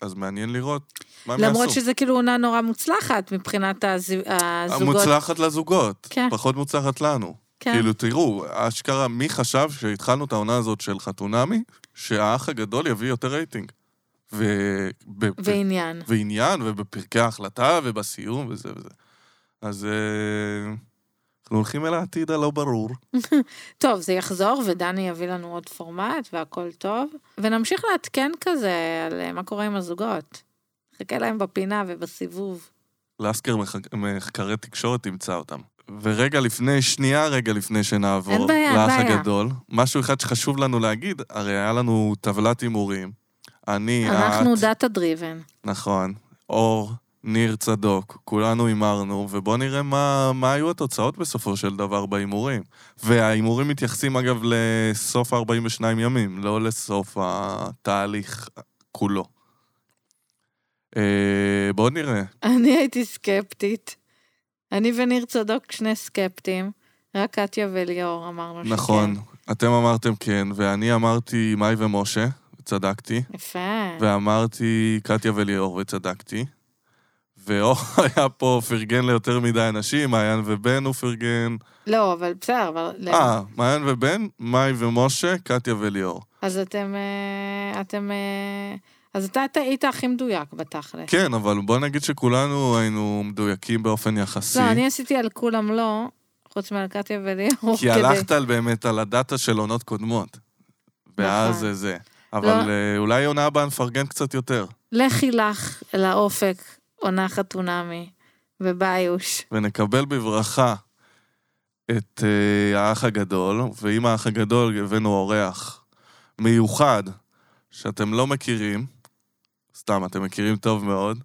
אז מעניין לראות מה הם יעשו. למרות שזה כאילו עונה נורא מוצלחת מבחינת הז- הזוגות. מוצלחת לזוגות, כן. פחות מוצלחת לנו. כן. כאילו, תראו, אשכרה, מי חשב שהתחלנו את העונה הזאת של חתונמי, שהאח הגדול יביא יותר רייטינג? ו... ב... ועניין. ועניין, ובפרקי ההחלטה, ובסיום, וזה וזה. אז אה, אנחנו הולכים אל העתיד הלא ברור. טוב, זה יחזור, ודני יביא לנו עוד פורמט, והכל טוב. ונמשיך לעדכן כזה על אה, מה קורה עם הזוגות. חכה להם בפינה ובסיבוב. לסקר מח- מחקרי תקשורת תמצא אותם. ורגע לפני, שנייה רגע לפני שנעבור לאח. הגדול, משהו אחד שחשוב לנו להגיד, הרי היה לנו טבלת הימורים. אני, אנחנו את, data driven. נכון, אור, ניר צדוק, כולנו הימרנו, ובואו נראה מה, מה היו התוצאות בסופו של דבר בהימורים. וההימורים מתייחסים אגב לסוף ה-42 ימים, לא לסוף התהליך כולו. אה, בואו נראה. אני הייתי סקפטית. אני וניר צדוק שני סקפטים. רק קטיה וליאור אמרנו שכן. נכון, אתם אמרתם כן, ואני אמרתי מאי ומשה, וצדקתי, יפה. ואמרתי קטיה וליאור, וצדקתי. ואור היה פה פרגן ליותר מדי אנשים, מעיין ובן הוא פרגן. לא, אבל בסדר, אבל... אה, מעיין ובן, מאי ומשה, קטיה וליאור. אז אתם... אה, אתם... אה, אז אתה היית הכי מדויק בתכל'ס. כן, אבל בוא נגיד שכולנו היינו מדויקים באופן יחסי. לא, אני עשיתי על כולם לא, חוץ מעל קטיה וליאור. כי הלכת על באמת על הדאטה של עונות קודמות. ואז נכון. זה זה. אבל לא. אה, אולי עונה הבאה נפרגן קצת יותר. לכי לך אל האופק, עונה חתונמי, וביוש. ונקבל בברכה את אה, האח הגדול, ועם האח הגדול הבאנו אורח מיוחד שאתם לא מכירים, סתם, אתם מכירים טוב מאוד.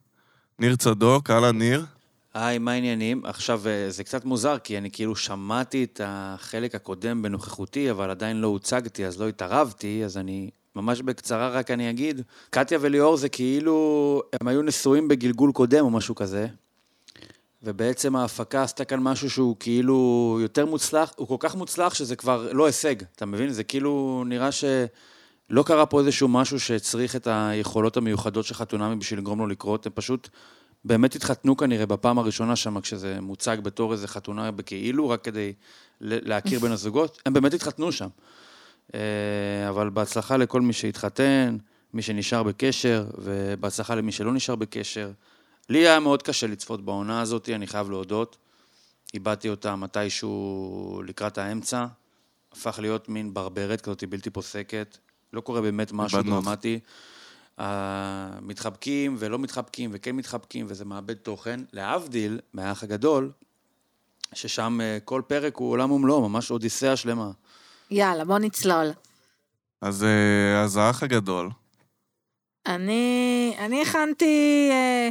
ניר צדוק, אהלן ניר. היי, מה העניינים? עכשיו, אה, זה קצת מוזר, כי אני כאילו שמעתי את החלק הקודם בנוכחותי, אבל עדיין לא הוצגתי, אז לא התערבתי, אז אני ממש בקצרה רק אני אגיד. קטיה וליאור זה כאילו, הם היו נשואים בגלגול קודם או משהו כזה, ובעצם ההפקה עשתה כאן משהו שהוא כאילו יותר מוצלח, הוא כל כך מוצלח שזה כבר לא הישג, אתה מבין? זה כאילו נראה שלא קרה פה איזשהו משהו שהצריך את היכולות המיוחדות של חתונמי בשביל לגרום לו לקרות, הם פשוט באמת התחתנו כנראה בפעם הראשונה שם, כשזה מוצג בתור איזה חתונה בכאילו, רק כדי להכיר בין הזוגות, הם באמת התחתנו שם. אה, אבל בהצלחה לכל מי שהתחתן, מי שנשאר בקשר, ובהצלחה למי שלא נשאר בקשר. לי היה מאוד קשה לצפות בעונה הזאת, אני חייב להודות. איבדתי אותה מתישהו לקראת האמצע. הפך להיות מין ברברת כזאת בלתי פוסקת. לא קורה באמת משהו אותך. דרמטי. אה, מתחבקים ולא מתחבקים וכן מתחבקים, וזה מאבד תוכן. להבדיל מהאח הגדול, ששם אה, כל פרק הוא עולם ומלואו, ממש אודיסאה שלמה. יאללה, בוא נצלול. אז, אה, אז האח הגדול. אני, אני הכנתי אה,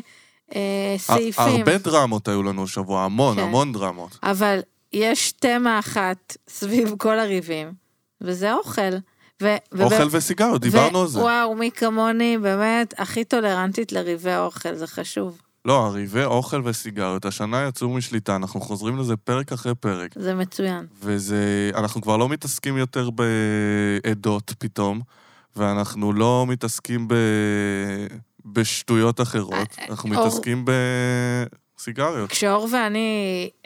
אה, סעיפים, הרבה דרמות היו לנו השבוע, המון, כן. המון דרמות. אבל יש תמה אחת סביב כל הריבים, וזה אוכל. ו- אוכל ו- וסיגריות, דיברנו על זה. וואו, מי כמוני באמת הכי טולרנטית לריבי אוכל, זה חשוב. לא, הריבי אוכל וסיגריות, השנה יצאו משליטה, אנחנו חוזרים לזה פרק אחרי פרק. זה מצוין. וזה... אנחנו כבר לא מתעסקים יותר בעדות פתאום, ואנחנו לא מתעסקים ב... בשטויות אחרות, אנחנו אור- מתעסקים בסיגריות. כשאור ואני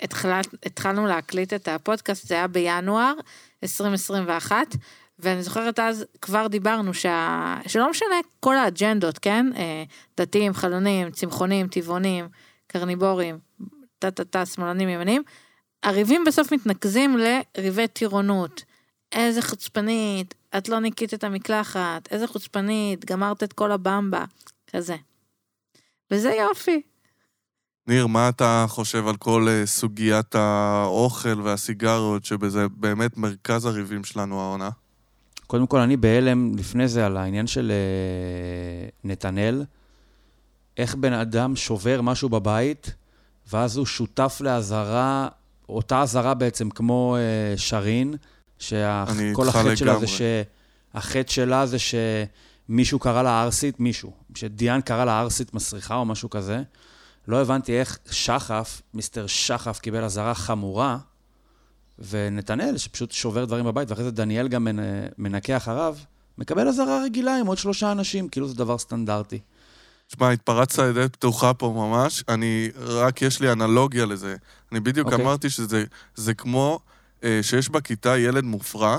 התחלת, התחלנו להקליט את הפודקאסט, זה היה בינואר 2021, ואני זוכרת אז, כבר דיברנו שה... שלא משנה כל האג'נדות, כן? אה, דתיים, חלונים, צמחונים, טבעונים, קרניבורים, טה-טה-טה, שמאלנים, ימנים, הריבים בסוף מתנקזים לריבי טירונות. איזה חוצפנית, את לא ניקית את המקלחת, איזה חוצפנית, גמרת את כל הבמבה, כזה. וזה יופי. ניר, מה אתה חושב על כל אה, סוגיית האוכל והסיגריות, שבזה באמת מרכז הריבים שלנו העונה? קודם כל, אני בהלם לפני זה על העניין של אה, נתנאל, איך בן אדם שובר משהו בבית, ואז הוא שותף לאזהרה, אותה אזהרה בעצם כמו אה, שרין, שכל החטא שלה זה ש... החטא שלה זה שמישהו קרא לה ערסית, מישהו, שדיאן קרא לה ערסית מסריחה או משהו כזה. לא הבנתי איך שחף, מיסטר שחף, קיבל אזהרה חמורה, ונתנאל, שפשוט שובר דברים בבית, ואחרי זה דניאל גם מנקה אחריו, מקבל אזהרה רגילה עם עוד שלושה אנשים, כאילו זה דבר סטנדרטי. תשמע, התפרצת לדלת פתוחה פה ממש, אני, רק יש לי אנלוגיה לזה. אני בדיוק okay. אוקיי. אמרתי שזה כמו אה, שיש בכיתה ילד מופרע,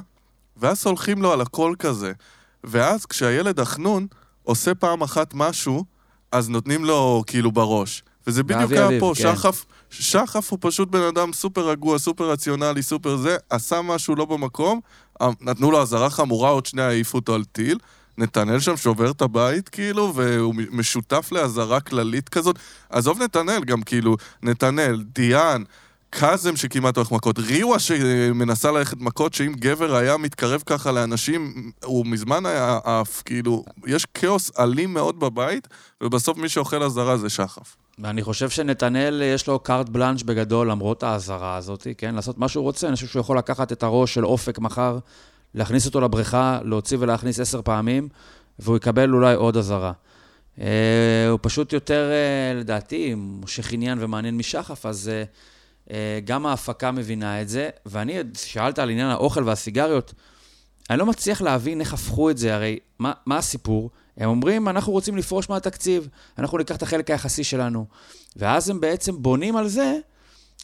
ואז הולכים לו על הכל כזה. ואז כשהילד החנון עושה פעם אחת משהו, אז נותנים לו כאילו בראש. וזה בדיוק היה פה, כן. שחף, שחף הוא פשוט בן אדם סופר רגוע, סופר רציונלי, סופר זה, עשה משהו לא במקום, אה, נתנו לו אזהרה חמורה, עוד שנייה העיפו אותו על טיל. נתנאל שם שובר את הבית, כאילו, והוא משותף לאזהרה כללית כזאת. עזוב נתנאל, גם כאילו, נתנאל, דיאן, קאזם שכמעט הולך מכות, ריווה שמנסה ללכת מכות, שאם גבר היה מתקרב ככה לאנשים, הוא מזמן היה עף, כאילו, יש כאוס אלים מאוד בבית, ובסוף מי שאוכל אזהרה זה שחף. ואני חושב שנתנאל, יש לו קארט בלאנש בגדול, למרות האזהרה הזאת, כן? לעשות מה שהוא רוצה. אני חושב שהוא יכול לקחת את הראש של אופק מחר, להכניס אותו לבריכה, להוציא ולהכניס עשר פעמים, והוא יקבל אולי עוד אזהרה. Uh, הוא פשוט יותר, uh, לדעתי, מושך עניין ומעניין משחף, אז uh, גם ההפקה מבינה את זה. ואני, שאלת על עניין האוכל והסיגריות, אני לא מצליח להבין איך הפכו את זה, הרי מה, מה הסיפור? הם אומרים, אנחנו רוצים לפרוש מהתקציב, אנחנו ניקח את החלק היחסי שלנו. ואז הם בעצם בונים על זה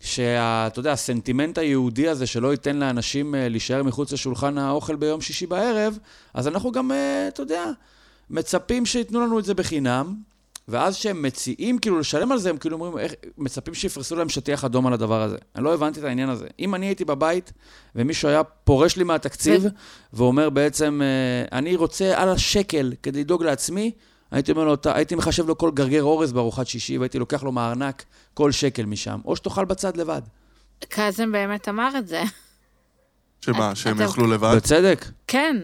שאתה יודע, הסנטימנט היהודי הזה שלא ייתן לאנשים אה, להישאר מחוץ לשולחן האוכל ביום שישי בערב, אז אנחנו גם, אה, אתה יודע, מצפים שייתנו לנו את זה בחינם, ואז כשהם מציעים כאילו לשלם על זה, הם כאילו אומרים, איך, מצפים שיפרסו להם שטיח אדום על הדבר הזה. אני לא הבנתי את העניין הזה. אם אני הייתי בבית, ומישהו היה פורש לי מהתקציב, כן. ואומר בעצם, אה, אני רוצה על השקל כדי לדאוג לעצמי, הייתי אומר לו, הייתי מחשב לו כל גרגר אורז בארוחת שישי, והייתי לוקח לו מהארנק כל שקל משם, או שתאכל בצד לבד. קאזם באמת אמר את זה. שמה, שהם יאכלו לבד? בצדק. כן.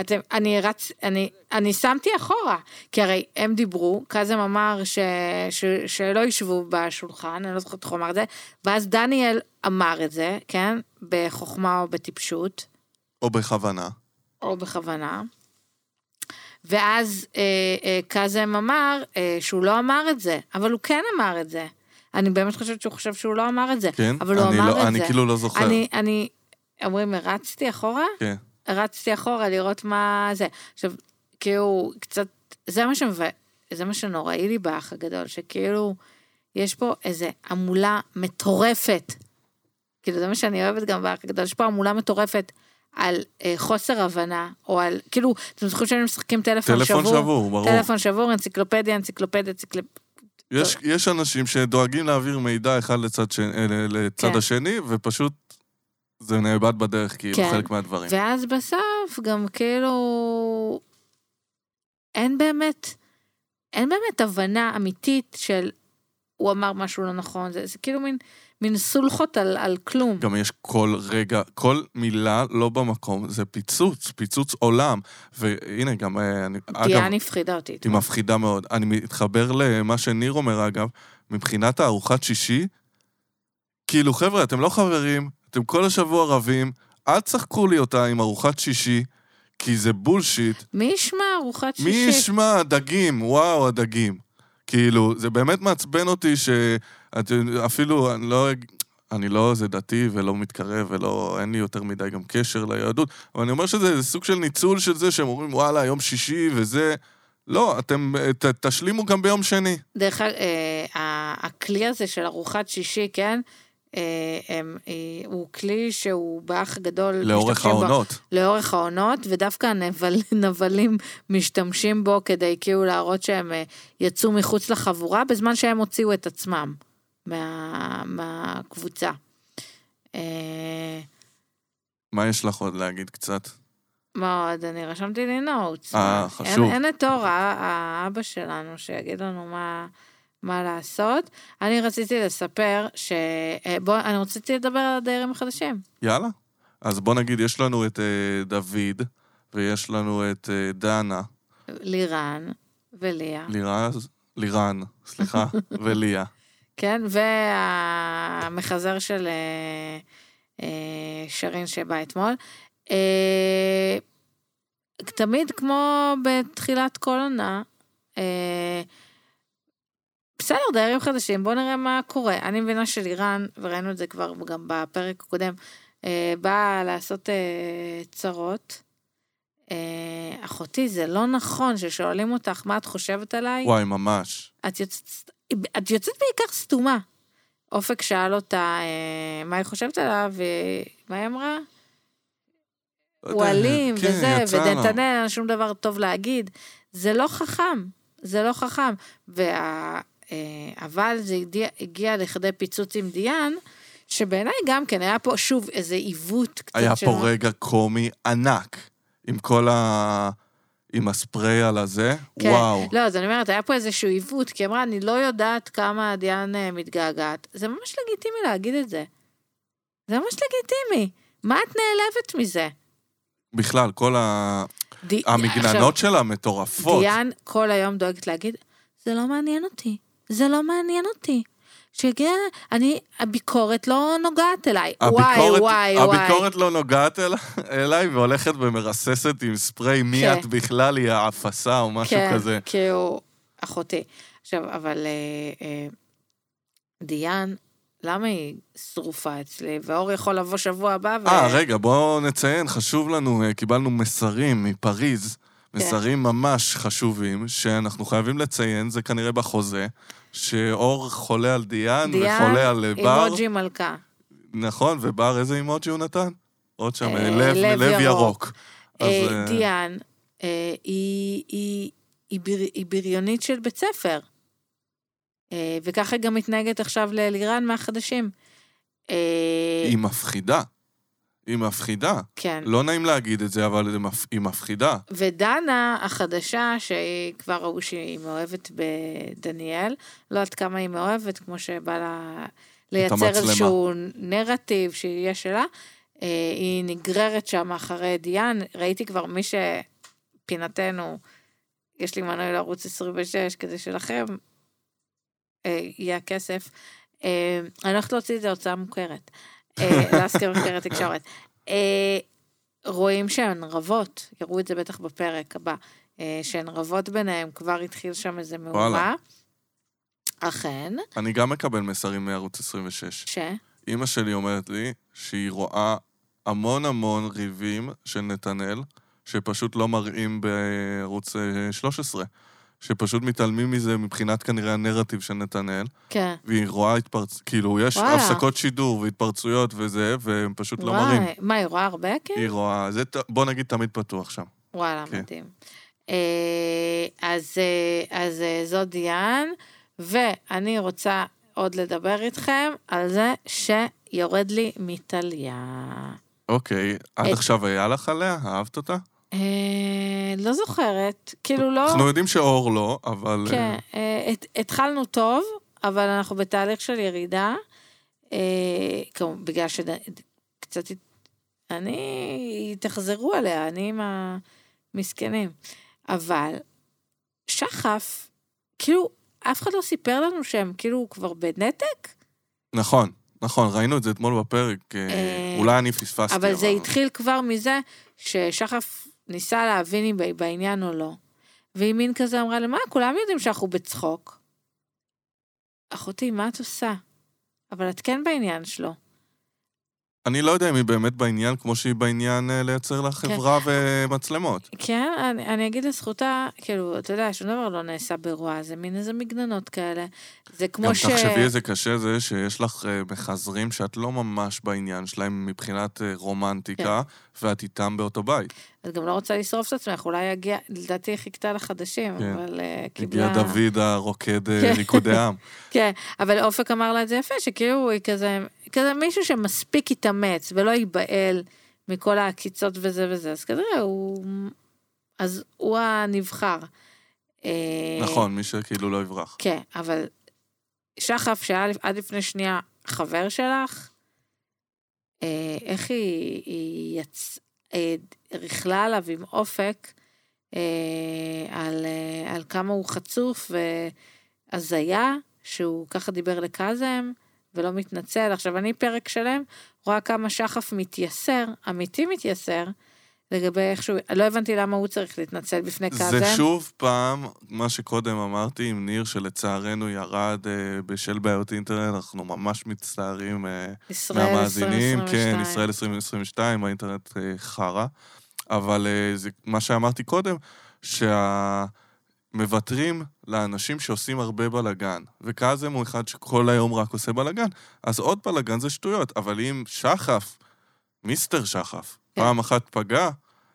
אתם, אני רץ, אני, אני שמתי אחורה, כי הרי הם דיברו, קאזם אמר ש, ש, שלא ישבו בשולחן, אני לא זוכרת איך הוא אמר את זה, ואז דניאל אמר את זה, כן, בחוכמה או בטיפשות. או בכוונה. או בכוונה. ואז אה, אה, קאזם אמר אה, שהוא לא אמר את זה, אבל הוא כן אמר את זה. אני באמת חושבת שהוא חושב שהוא לא אמר את זה, כן? אבל הוא אמר לא, את אני זה. אני כאילו לא זוכר. אני, אני, אומרים, הרצתי אחורה? כן. רצתי אחורה לראות מה זה. עכשיו, כאילו, קצת, זה מה, שמב... זה מה שנוראי לי באח הגדול, שכאילו, יש פה איזה המולה מטורפת. כאילו, זה מה שאני אוהבת גם באח הגדול, יש פה המולה מטורפת על אה, חוסר הבנה, או על, כאילו, אתם זוכרים שהם משחקים טלפון, טלפון שבור? שבור, ברור. טלפון שבור, אנציקלופדיה, אנציקלופדיה, אנציקלופדיה. יש, יש אנשים שדואגים להעביר מידע אחד לצד, ש... לצד כן. השני, ופשוט זה נאבד בדרך, כאילו, כן. חלק מהדברים. ואז בסוף גם כאילו, אין באמת, אין באמת הבנה אמיתית של הוא אמר משהו לא נכון, זה, זה כאילו מין, מין סולחות על, על כלום. גם יש כל רגע, כל מילה לא במקום, זה פיצוץ, פיצוץ עולם. והנה, גם אה, אני... דיאן הפחידה אותי. היא מפחידה מאוד. אני מתחבר למה שניר אומר, אגב, מבחינת הארוחת שישי, כאילו, חבר'ה, אתם לא חברים, אתם כל השבוע רבים, אל תשחקו לי אותה עם ארוחת שישי, כי זה בולשיט. מי ישמע ארוחת שישי? מי ישמע? הדגים, וואו, הדגים. כאילו, זה באמת מעצבן אותי שאפילו, אני לא... אני לא איזה דתי ולא מתקרב ולא, אין לי יותר מדי גם קשר ליהדות, אבל אני אומר שזה סוג של ניצול של זה שהם אומרים, וואלה, יום שישי וזה... לא, אתם ת, תשלימו גם ביום שני. דרך אגב, אה, הכלי הזה של ארוחת שישי, כן? אה, הם, אה, הוא כלי שהוא באח גדול. לאורך משתמשים בו- העונות. לאורך העונות, ודווקא הנבל, נבלים משתמשים בו כדי כאילו להראות שהם אה, יצאו מחוץ לחבורה, בזמן שהם הוציאו את עצמם מה, מהקבוצה. מה יש לך עוד להגיד קצת? מה עוד? אני רשמתי לי נוטס. אה? חשוב. אין, אין את אור, האבא שלנו, שיגיד לנו מה, מה לעשות. אני רציתי לספר ש... אה, בוא, אני רציתי לדבר על הדיירים החדשים. יאללה. אז בוא נגיד, יש לנו את אה, דוד, ויש לנו את אה, דנה, לירן וליה. לירז, לירן, סליחה, וליה. כן, והמחזר של אה, אה, שרין שבא אתמול. אה, תמיד כמו בתחילת כל עונה, אה, בסדר, דיירים חדשים, בואו נראה מה קורה. אני מבינה שלירן, וראינו את זה כבר גם בפרק הקודם, אה, באה לעשות אה, צרות. אה, אחותי, זה לא נכון ששואלים אותך מה את חושבת עליי. וואי, ממש. את יוצאת, את יוצאת בעיקר סתומה. אופק שאל אותה אה, מה היא חושבת עליו, ומה היא אמרה? לא הוא יודע, אלים כן, וזה. ונתנאל אין שום דבר טוב להגיד. זה לא חכם, זה לא חכם. וה... אה, אבל זה הגיע, הגיע לכדי פיצוץ עם דיאן, שבעיניי גם כן היה פה שוב איזה עיוות קצת היה של- פה רגע קומי ענק, עם כל ה... עם הספרי על הזה, כן. וואו. לא, אז אני אומרת, היה פה איזשהו עיוות, כי היא אמרה, אני לא יודעת כמה דיאן אה, מתגעגעת. זה ממש לגיטימי להגיד את זה. זה ממש לגיטימי. מה את נעלבת מזה? בכלל, כל ה... די- המגננות שלה עכשיו, מטורפות. דיאן כל היום דואגת להגיד, זה לא מעניין אותי. זה לא מעניין אותי. שיגיע, אני, הביקורת לא נוגעת אליי. וואי, הביקורת, וואי, וואי. הביקורת לא נוגעת אל, אליי והולכת ומרססת עם ספרי מי כן. את בכלל, היא האפסה או משהו כן, כזה. כאילו, אחותי. עכשיו, אבל אה, אה, דיאן, למה היא שרופה אצלי? ואור יכול לבוא שבוע הבא ו... אה, רגע, בואו נציין, חשוב לנו, אה, קיבלנו מסרים מפריז, כן. מסרים ממש חשובים, שאנחנו חייבים לציין, זה כנראה בחוזה, שאור חולה על דיאן, דיאן, וחולה על בר, אימוג'י מלכה. נכון, ובר, איזה אימוג'י הוא נתן? עוד שם, אה, אה, לב, לב לב ירוק. ירוק. אז, אה, אה, דיאן, אה, היא, היא, היא, בר, היא בריונית של בית ספר. אה, וככה גם מתנהגת עכשיו ללירן מהחדשים. אה, היא מפחידה. היא מפחידה. כן. לא נעים להגיד את זה, אבל היא מפ- היא מפחידה. ודנה החדשה, שהיא כבר ראו שהיא מאוהבת בדניאל, לא יודעת כמה היא מאוהבת, כמו שבא לה לייצר. איזשהו נרטיב שיהיה שלה, אה, היא נגררת שם אחרי דיאן, ראיתי כבר מי שפינתנו, יש לי מנוי לערוץ 26, כדי שלכם אה, יהיה הכסף. אה, אני הולכת להוציא את זה הוצאה מוכרת, אה, להשכיר מוכרת תקשורת. אה, רואים שהן רבות, יראו את זה בטח בפרק הבא, אה, שהן רבות ביניהם, כבר התחיל שם איזה מהומה. אכן, אני גם מקבל מסרים מערוץ 26. ש... אימא שלי אומרת לי שהיא רואה המון המון ריבים של נתנאל, שפשוט לא מראים בערוץ אה, 13. שפשוט מתעלמים מזה מבחינת כנראה הנרטיב של נתנאל, כן. והיא רואה התפרצ... כאילו, יש וואלה. הפסקות שידור והתפרצויות וזה, והם פשוט לא מראים. וואי, מה, היא רואה הרבה? כן? היא רואה, זה, בוא נגיד, תמיד פתוח שם. וואלה, כן. מדהים. אה, אז, אה, אז אה, זאת דיאן, ואני רוצה עוד לדבר איתכם על זה שיורד לי מטליה. אוקיי, עד את- עכשיו היה לך עליה? אהבת אותה? אה, לא זוכרת, כאילו לא... אנחנו יודעים שאור לא, אבל... אה, כן, אה, הת- התחלנו טוב, אבל אנחנו בתהליך של ירידה, אה, כמו, בגלל שקצת... אני... תחזרו עליה, אני עם המסכנים. אבל שחף, כאילו, אף אחד לא סיפר לנו שהם כאילו כבר בנתק, נכון, נכון, ראינו את זה אתמול בפרק. אולי אני פספסתי. אבל זה התחיל כבר מזה ששחף ניסה להבין אם היא בעניין או לא. והיא מין כזה אמרה למה, כולם יודעים שאנחנו בצחוק. אחותי, מה את עושה? אבל את כן בעניין שלו. אני לא יודע אם היא באמת בעניין כמו שהיא בעניין אה, לייצר לה חברה ומצלמות. כן, אני, אני אגיד לזכותה, כאילו, אתה יודע, שום דבר לא נעשה ברוע, זה מין איזה מגננות כאלה. זה כמו גם ש... תחשבי איזה קשה זה שיש לך אה, מחזרים שאת לא ממש בעניין שלהם מבחינת אה, רומנטיקה, ואת איתם באותו בית. את גם לא רוצה לשרוף את עצמך, אולי יגיע, לדעתי היא חיכתה לחדשים, כן. אבל uh, קיבלה... הגיע דוד הרוקד אה, כן. ריקודי עם. כן, אבל אופק אמר לה את זה יפה, שכאילו היא כזה, כזה מישהו שמספיק יתאמץ ולא ייבהל מכל העקיצות וזה וזה, אז כנראה הוא... אז הוא הנבחר. אה, נכון, מי שכאילו לא יברח. כן, אבל שחף, שהיה עד לפני שנייה חבר שלך, אה, איך היא, היא יצ... אה, ריכלה עליו עם אופק על, על כמה הוא חצוף והזיה, שהוא ככה דיבר לקאזם ולא מתנצל. עכשיו, אני פרק שלם רואה כמה שחף מתייסר, אמיתי מתייסר, לגבי איך שהוא, לא הבנתי למה הוא צריך להתנצל בפני קאזם. זה שוב פעם, מה שקודם אמרתי עם ניר, שלצערנו ירד אה, בשל בעיות אינטרנט, אנחנו ממש מצטערים אה, ישראל מהמאזינים. 2022. כן, ישראל 2022, האינטרנט אה, חרא. אבל אה, זה מה שאמרתי קודם, שהמוותרים לאנשים שעושים הרבה בלאגן, וקאזם הוא אחד שכל היום רק עושה בלאגן, אז עוד בלאגן זה שטויות, אבל אם שחף, מיסטר שחף, כן. פעם אחת פגע,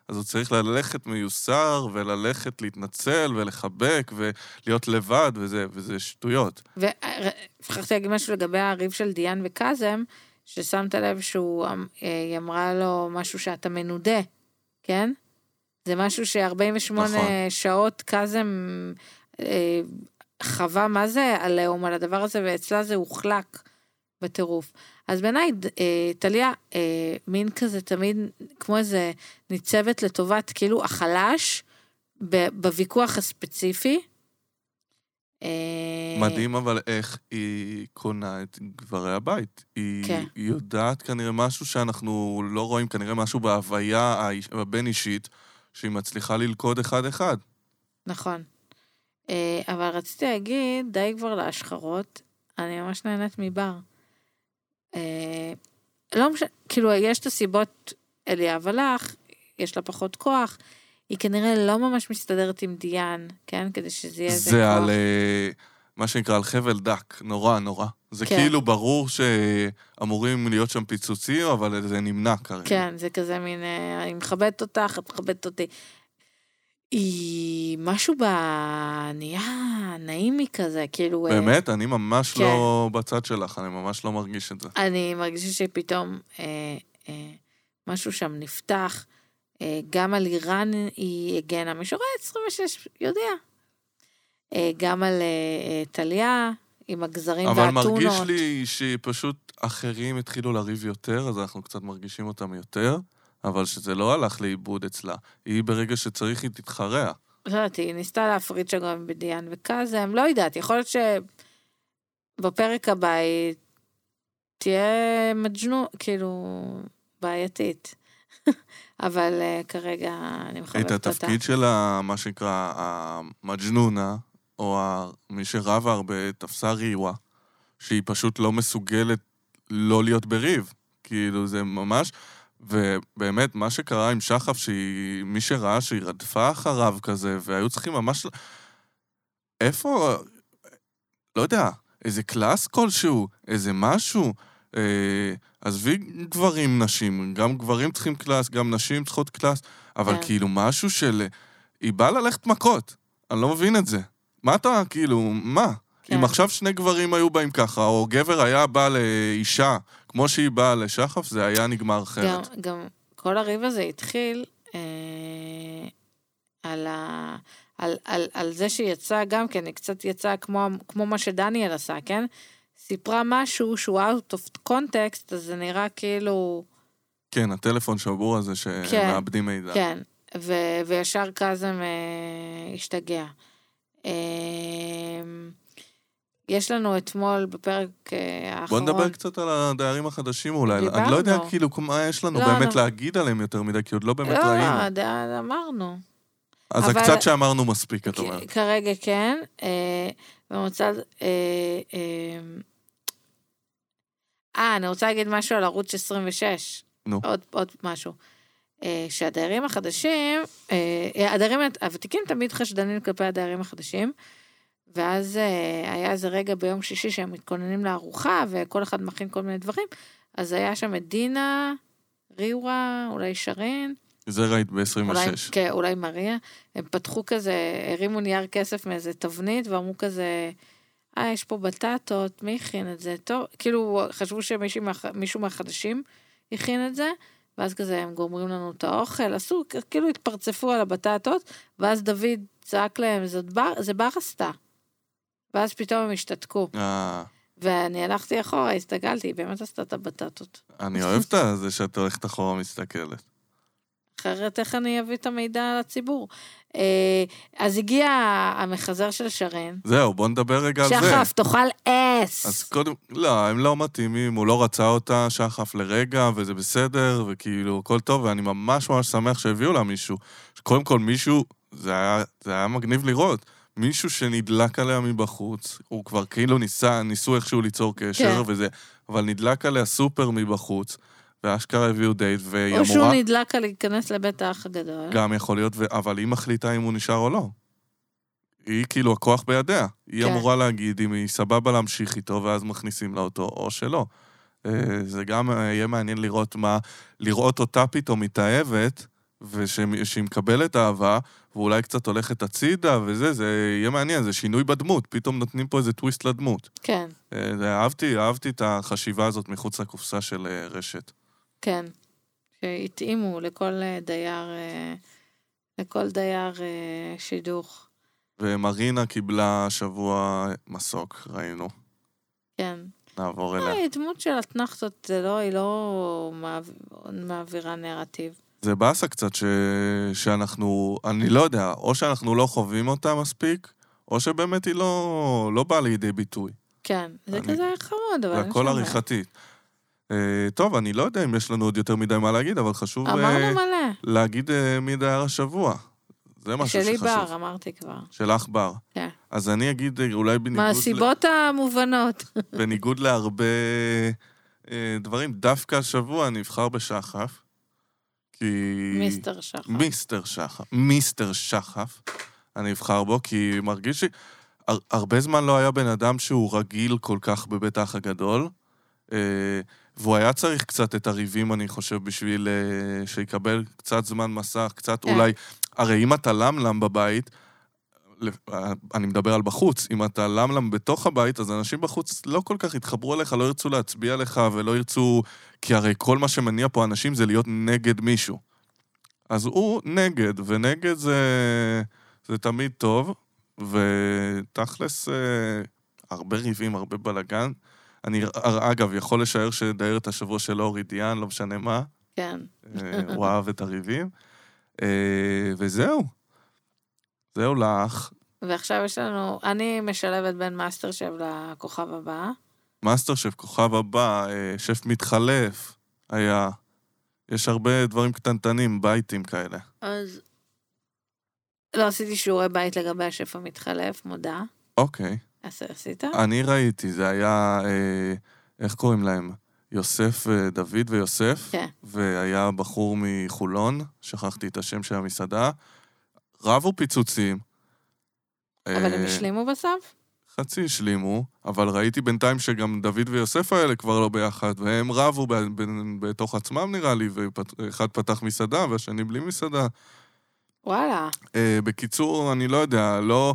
אז הוא צריך ללכת מיוסר, וללכת להתנצל, ולחבק, ולהיות לבד, וזה, וזה שטויות. ושכחתי להגיד משהו לגבי הריב של דיאן וקאזם, ששמת לב שהוא, אמ- אה, היא אמרה לו משהו שאתה מנודה, כן? זה משהו ש-48 נכון. שעות קאזם אה, חווה מה זה עליהום על הדבר הזה, ואצלה זה הוחלק בטירוף. אז בעיניי, אה, טליה, אה, מין כזה תמיד, כמו איזה ניצבת לטובת כאילו החלש, בוויכוח הספציפי. אה, מדהים אבל איך היא קונה את גברי הבית. היא, כן. יודעת כנראה משהו שאנחנו לא רואים, כנראה משהו בהוויה הבין-אישית, שהיא מצליחה ללכוד אחד-אחד. נכון. אה, אבל רציתי להגיד, די כבר להשחרות, אני ממש נהנית מבר. אה, לא משנה, כאילו, יש את הסיבות, אליאב הלך, יש לה פחות כוח, היא כנראה לא ממש מסתדרת עם דיאן, כן? כדי שזה יהיה איזה כוח. זה על, אה, מה שנקרא, על חבל דק, נורא נורא. זה כן. כאילו ברור שאמורים להיות שם פיצוצים, אבל זה נמנע כרגע. כן, זה כזה מין, אה, אני מכבדת אותך, את מכבדת אותי. היא משהו ב... נהיה נעימי כזה, כאילו... אה, באמת? אני ממש כן. לא בצד שלך, אני ממש לא מרגיש את זה. אני מרגישה שפתאום אה, אה, משהו שם נפתח, אה, גם על איראן היא הגנה, מי שרואה 26 יודע. אה, גם על אה, אה, טליה, עם הגזרים אבל והאתונות. מרגיש לי שפשוט אחרים התחילו לריב יותר, אז אנחנו קצת מרגישים אותם יותר, אבל שזה לא הלך לאיבוד אצלה. היא ברגע שצריך, היא תתחרע. לא יודעת, היא ניסתה להפריד שם גם בדיאן וקאזם, לא יודעת, יכול להיות שבפרק הבא היא תהיה מג'נו, כאילו, בעייתית. אבל uh, כרגע אני את מחבבת אותה. התפקיד של מה שנקרא המג'נונה, או מי שרבה הרבה, תפסה ריווה, שהיא פשוט לא מסוגלת לא להיות בריב. כאילו, זה ממש... ובאמת, מה שקרה עם שחף, שהיא... מי שראה שהיא רדפה אחריו כזה, והיו צריכים ממש... איפה... לא יודע, איזה class כלשהו, איזה משהו. אה, עזבי גברים, נשים, גם גברים צריכים class, גם נשים צריכות class, אבל כן. כאילו משהו של... היא באה ללכת מכות, אני לא מבין את זה. מה אתה, כאילו, מה? כן. אם עכשיו שני גברים היו באים ככה, או גבר היה בא לאישה, כמו שהיא באה לשחף, זה היה נגמר גם, אחרת. גם כל הריב הזה התחיל אה, על, ה, על, על, על זה שהיא יצאה גם כן, היא קצת יצאה כמו, כמו מה שדניאל עשה, כן? סיפרה משהו שהוא out of context, אז זה נראה כאילו... כן, הטלפון שבור הזה שמאבדים מידע. כן, ו- וישר קאזם אה, השתגע. אה, יש לנו אתמול בפרק אה, בוא האחרון... נדבר קצת על הדיירים החדשים אולי. אני דיברנו. לא יודע כאילו מה יש לנו לא, באמת לא. להגיד עליהם יותר מדי, כי עוד לא באמת לא, ראינו. לא, ד- אמרנו. אז אבל- הקצת שאמרנו מספיק, את אומרת. כרגע כן. אה. אה, אה, אה, אני רוצה להגיד משהו על ערוץ 26. נו. עוד, עוד משהו. אה, שהדיירים החדשים, אה, הדיירים הוותיקים תמיד חשדנים כלפי הדיירים החדשים, ואז אה, היה איזה רגע ביום שישי שהם מתכוננים לארוחה, וכל אחד מכין כל מיני דברים, אז היה שם את דינה, ריווה, אולי שרן, זה ראית אולי, ב-26. כן, אולי מריה, הם פתחו כזה, הרימו נייר כסף מאיזה תבנית, ואמרו כזה, אה, יש פה בטטות, מי הכין את זה? טוב, כאילו, חשבו שמישהו מה, מישהו מהחדשים הכין את זה, ואז כזה הם גומרים לנו את האוכל, עשו, כאילו התפרצפו על הבטטות, ואז דוד צעק להם, זאת בר, זה בר עשתה. ואז פתאום הם השתתקו. אה, ואני הלכתי אחורה, הסתכלתי, היא באמת עשתה את הבטטות. אני אוהב את זה שאת הולכת אחורה מסתכלת. אחרת איך אני אביא את המידע לציבור? אה, אז הגיע המחזר של שרן. זהו, בוא נדבר רגע על זה. שחף, תאכל אס. אז קודם, לא, הם לא מתאימים, הוא לא רצה אותה, שחף לרגע, וזה בסדר, וכאילו, הכל טוב, ואני ממש ממש שמח שהביאו לה מישהו. קודם כל, מישהו, זה היה, זה היה מגניב לראות. מישהו שנדלק עליה מבחוץ, הוא כבר כאילו ניסה, ניסו איכשהו ליצור קשר כן. וזה, אבל נדלק עליה סופר מבחוץ, ואשכרה הביאו דייט, והיא או שהוא אמורה... נדלק על להיכנס לבית האח הגדול. גם יכול להיות, ו... אבל היא מחליטה אם הוא נשאר או לא. היא כאילו, הכוח בידיה. היא כן. אמורה להגיד אם היא סבבה להמשיך איתו, ואז מכניסים לה אותו, או שלא. אה, זה גם אה, יהיה מעניין לראות מה... לראות אותה פתאום מתאהבת, ושהיא מקבלת אהבה, ואולי קצת הולכת הצידה, וזה, זה יהיה מעניין, זה שינוי בדמות. פתאום נותנים פה איזה טוויסט לדמות. כן, אה, אהבתי, אהבתי את החשיבה הזאת מחוץ לקופסה של רשת. כן. שהתאימו לכל אה, דייר, אה, לכל דייר אה, שידוך. ומרינה קיבלה השבוע מסוק, ראינו. כן. נעבור אליה. אה, דמות של אתנחתות, זה לא, היא לא מעב- מעבירה נרטיב. זה באסה קצת ש... שאנחנו, אני לא יודע, או שאנחנו לא חווים אותה מספיק, או שבאמת היא לא, לא באה לידי ביטוי. כן, זה אני- כזה חמוד, אבל... והכל שם- עריכתית. אה, טוב, אני לא יודע אם יש לנו עוד יותר מדי מה להגיד, אבל חשוב אה, אמרנו מלא. להגיד אה, מי דייר השבוע. זה משהו שלי שחשוב. בר, אמרתי כבר. שלך בר. כן. אז אני אגיד אולי בניגוד, ל... מהסיבות המובנות. בניגוד להרבה דברים, דווקא השבוע אני אבחר בשחף. כי... מיסטר שחר. מיסטר שחף. מיסטר שחף. אני אבחר בו, כי מרגיש לי... הר- הרבה זמן לא היה בן אדם שהוא רגיל כל כך בבית האח הגדול, אה, והוא היה צריך קצת את הריבים, אני חושב, בשביל אה, שיקבל קצת זמן מסך, קצת כן. אולי... הרי אם אתה למלם בבית, לפ- אני מדבר על בחוץ, אם אתה למלם בתוך הבית, אז אנשים בחוץ לא כל כך יתחברו אליך, לא ירצו להצביע לך ולא ירצו... כי הרי כל מה שמניע פה אנשים זה להיות נגד מישהו. אז הוא נגד, ונגד זה, זה תמיד טוב, ותכלס, אה, הרבה ריבים, הרבה בלאגן. אני, אגב, יכול לשער שדיירת השבוע של אורי דיאן, לא משנה מה, כן. אה, הוא אהב את הריבים. אה, וזהו. זהו לך. ועכשיו יש לנו, אני משלבת בין מאסטר שף לכוכב הבא. מאסטר שף, כוכב הבא, אה, שף מתחלף, היה. יש הרבה דברים קטנטנים, בייטים כאלה. אז לא עשיתי שיעורי בית לגבי השף המתחלף, מודה. אוקיי. אז עשית? אני ראיתי, זה היה, אה, איך קוראים להם? יוסף, אה, דוד ויוסף, כן. והיה בחור מחולון, שכחתי את השם של המסעדה, רבו פיצוצים. אבל הם אה, השלימו בסוף? חצי השלימו, אבל ראיתי בינתיים שגם דוד ויוסף האלה כבר לא ביחד, והם רבו ב- ב- בתוך עצמם נראה לי, ואחד פתח מסעדה והשני בלי מסעדה. וואלה. אה, בקיצור, אני לא יודע, לא,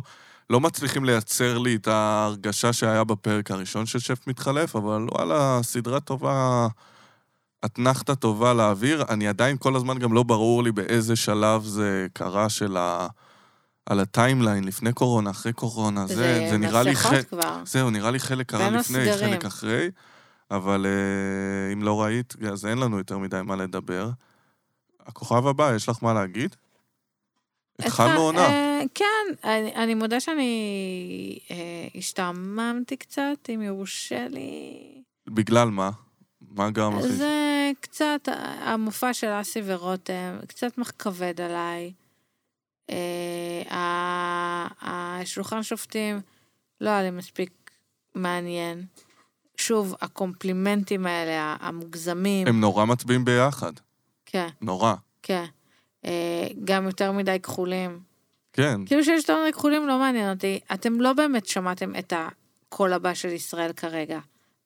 לא מצליחים לייצר לי את ההרגשה שהיה בפרק הראשון של שף מתחלף, אבל וואלה, סדרה טובה, אתנחתה טובה לאוויר. אני עדיין כל הזמן גם לא ברור לי באיזה שלב זה קרה של ה... על הטיימליין, לפני קורונה, אחרי קורונה, זה, זה, זה נראה לי... מסכות ח... כבר. זהו, נראה לי חלק קרה לפני, הסגרים. חלק אחרי, אבל אה, אם לא ראית, אז אין לנו יותר מדי מה לדבר. הכוכב הבא, יש לך מה להגיד? התחלנו התחל- עונה. אה, כן, אני, אני מודה שאני אה, השתעממתי קצת, אם יורשה לי. בגלל מה? מה גרם לך? זה קצת, המופע של אסי ורותם, קצת כבד עליי. אה, השולחן שופטים לא היה לי מספיק מעניין. שוב, הקומפלימנטים האלה, המוגזמים. הם נורא מצביעים ביחד. כן, נורא. כן. אה, גם יותר מדי כחולים. כן. כאילו שיש יותר מדי כחולים לא מעניין אותי. אתם לא באמת שמעתם את הקול הבא של ישראל כרגע.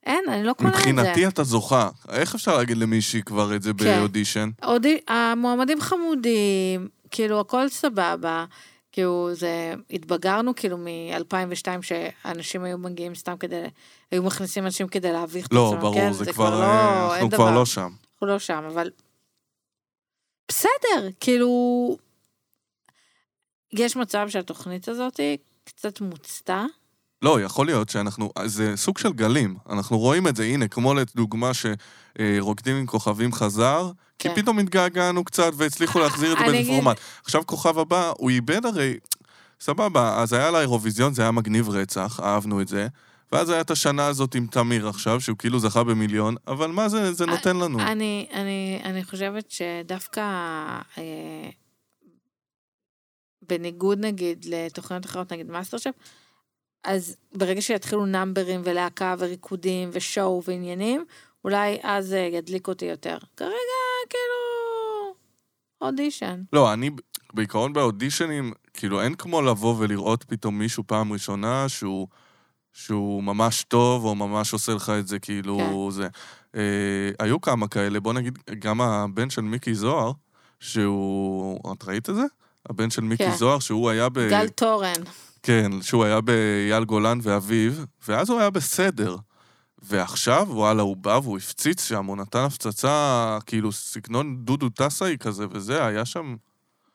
אין, אני לא קונה את זה. מבחינתי אתה זוכה. איך אפשר להגיד למישהי כבר את זה כן. באודישן? אודי, המועמדים חמודים, כאילו הכל סבבה. כאילו זה, התבגרנו כאילו מ-2002 שאנשים היו מגיעים סתם כדי, היו מכניסים אנשים כדי להביך את לא, עצמם, ברור, כן? זה כבר... לא, אה, אין אנחנו כבר דבר. לא שם. אנחנו לא שם, אבל... בסדר, כאילו... יש מצב שהתוכנית הזאת קצת מוצתה. לא, יכול להיות שאנחנו... זה סוג של גלים. אנחנו רואים את זה, הנה, כמו לדוגמה שרוקדים עם כוכבים חזר, כי כן. פתאום התגעגענו קצת והצליחו להחזיר את זה באיזה פורמט. עכשיו כוכב הבא, הוא איבד הרי... סבבה, אז היה לאירוויזיון, זה היה מגניב רצח, אהבנו את זה. ואז היה את השנה הזאת עם תמיר עכשיו, שהוא כאילו זכה במיליון, אבל מה זה, זה נותן לנו? אני, אני, אני חושבת שדווקא אה, בניגוד נגיד לתוכניות אחרות, נגיד מאסטר שף, אז ברגע שיתחילו נאמברים ולהקה וריקודים ו show ועניינים, אולי אז אה, ידליק אותי יותר. כרגע, כאילו, אודישן. לא, אני בעיקרון באודישנים, כאילו אין כמו לבוא ולראות פתאום מישהו פעם ראשונה שהוא, שהוא ממש טוב, או ממש עושה לך את זה כאילו כן. זה. אה, היו כמה כאלה, בוא נגיד, גם הבן של מיקי זוהר, שהוא... את ראית את זה? הבן של מיקי כן. זוהר, שהוא היה ב... גל תורן. כן, שהוא היה באייל גולן ואביו, ואז הוא היה בסדר. ועכשיו, וואלה, הוא בא והוא הפציץ שם, הוא נתן הפצצה, כאילו, סגנון דודו טסאי כזה, וזה, היה שם...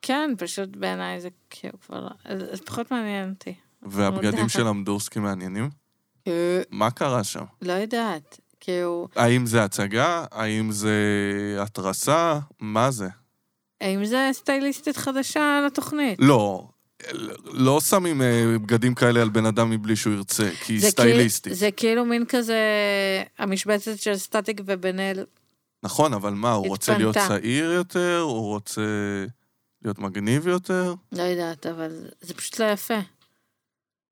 כן, פשוט בעיניי זה כאילו כבר אז פחות מעניין אותי. והבגדים. של אמדורסקי מעניינים? אה, מה קרה שם? לא יודעת. כאילו, האם זה הצגה? האם זה התרסה? מה זה? האם זה סטייליסטית חדשה לתוכנית? לא, לא שמים אה, בגדים כאלה על בן אדם מבלי שהוא ירצה, כי היא זה סטייליסטית. כאילו, זה כאילו מין כזה, המשבצת של סטטיק ובן אל. נכון, אבל מה, הוא רוצה להיות. צעיר יותר? הוא רוצה להיות מגניב יותר? לא יודעת, אבל זה פשוט לא יפה.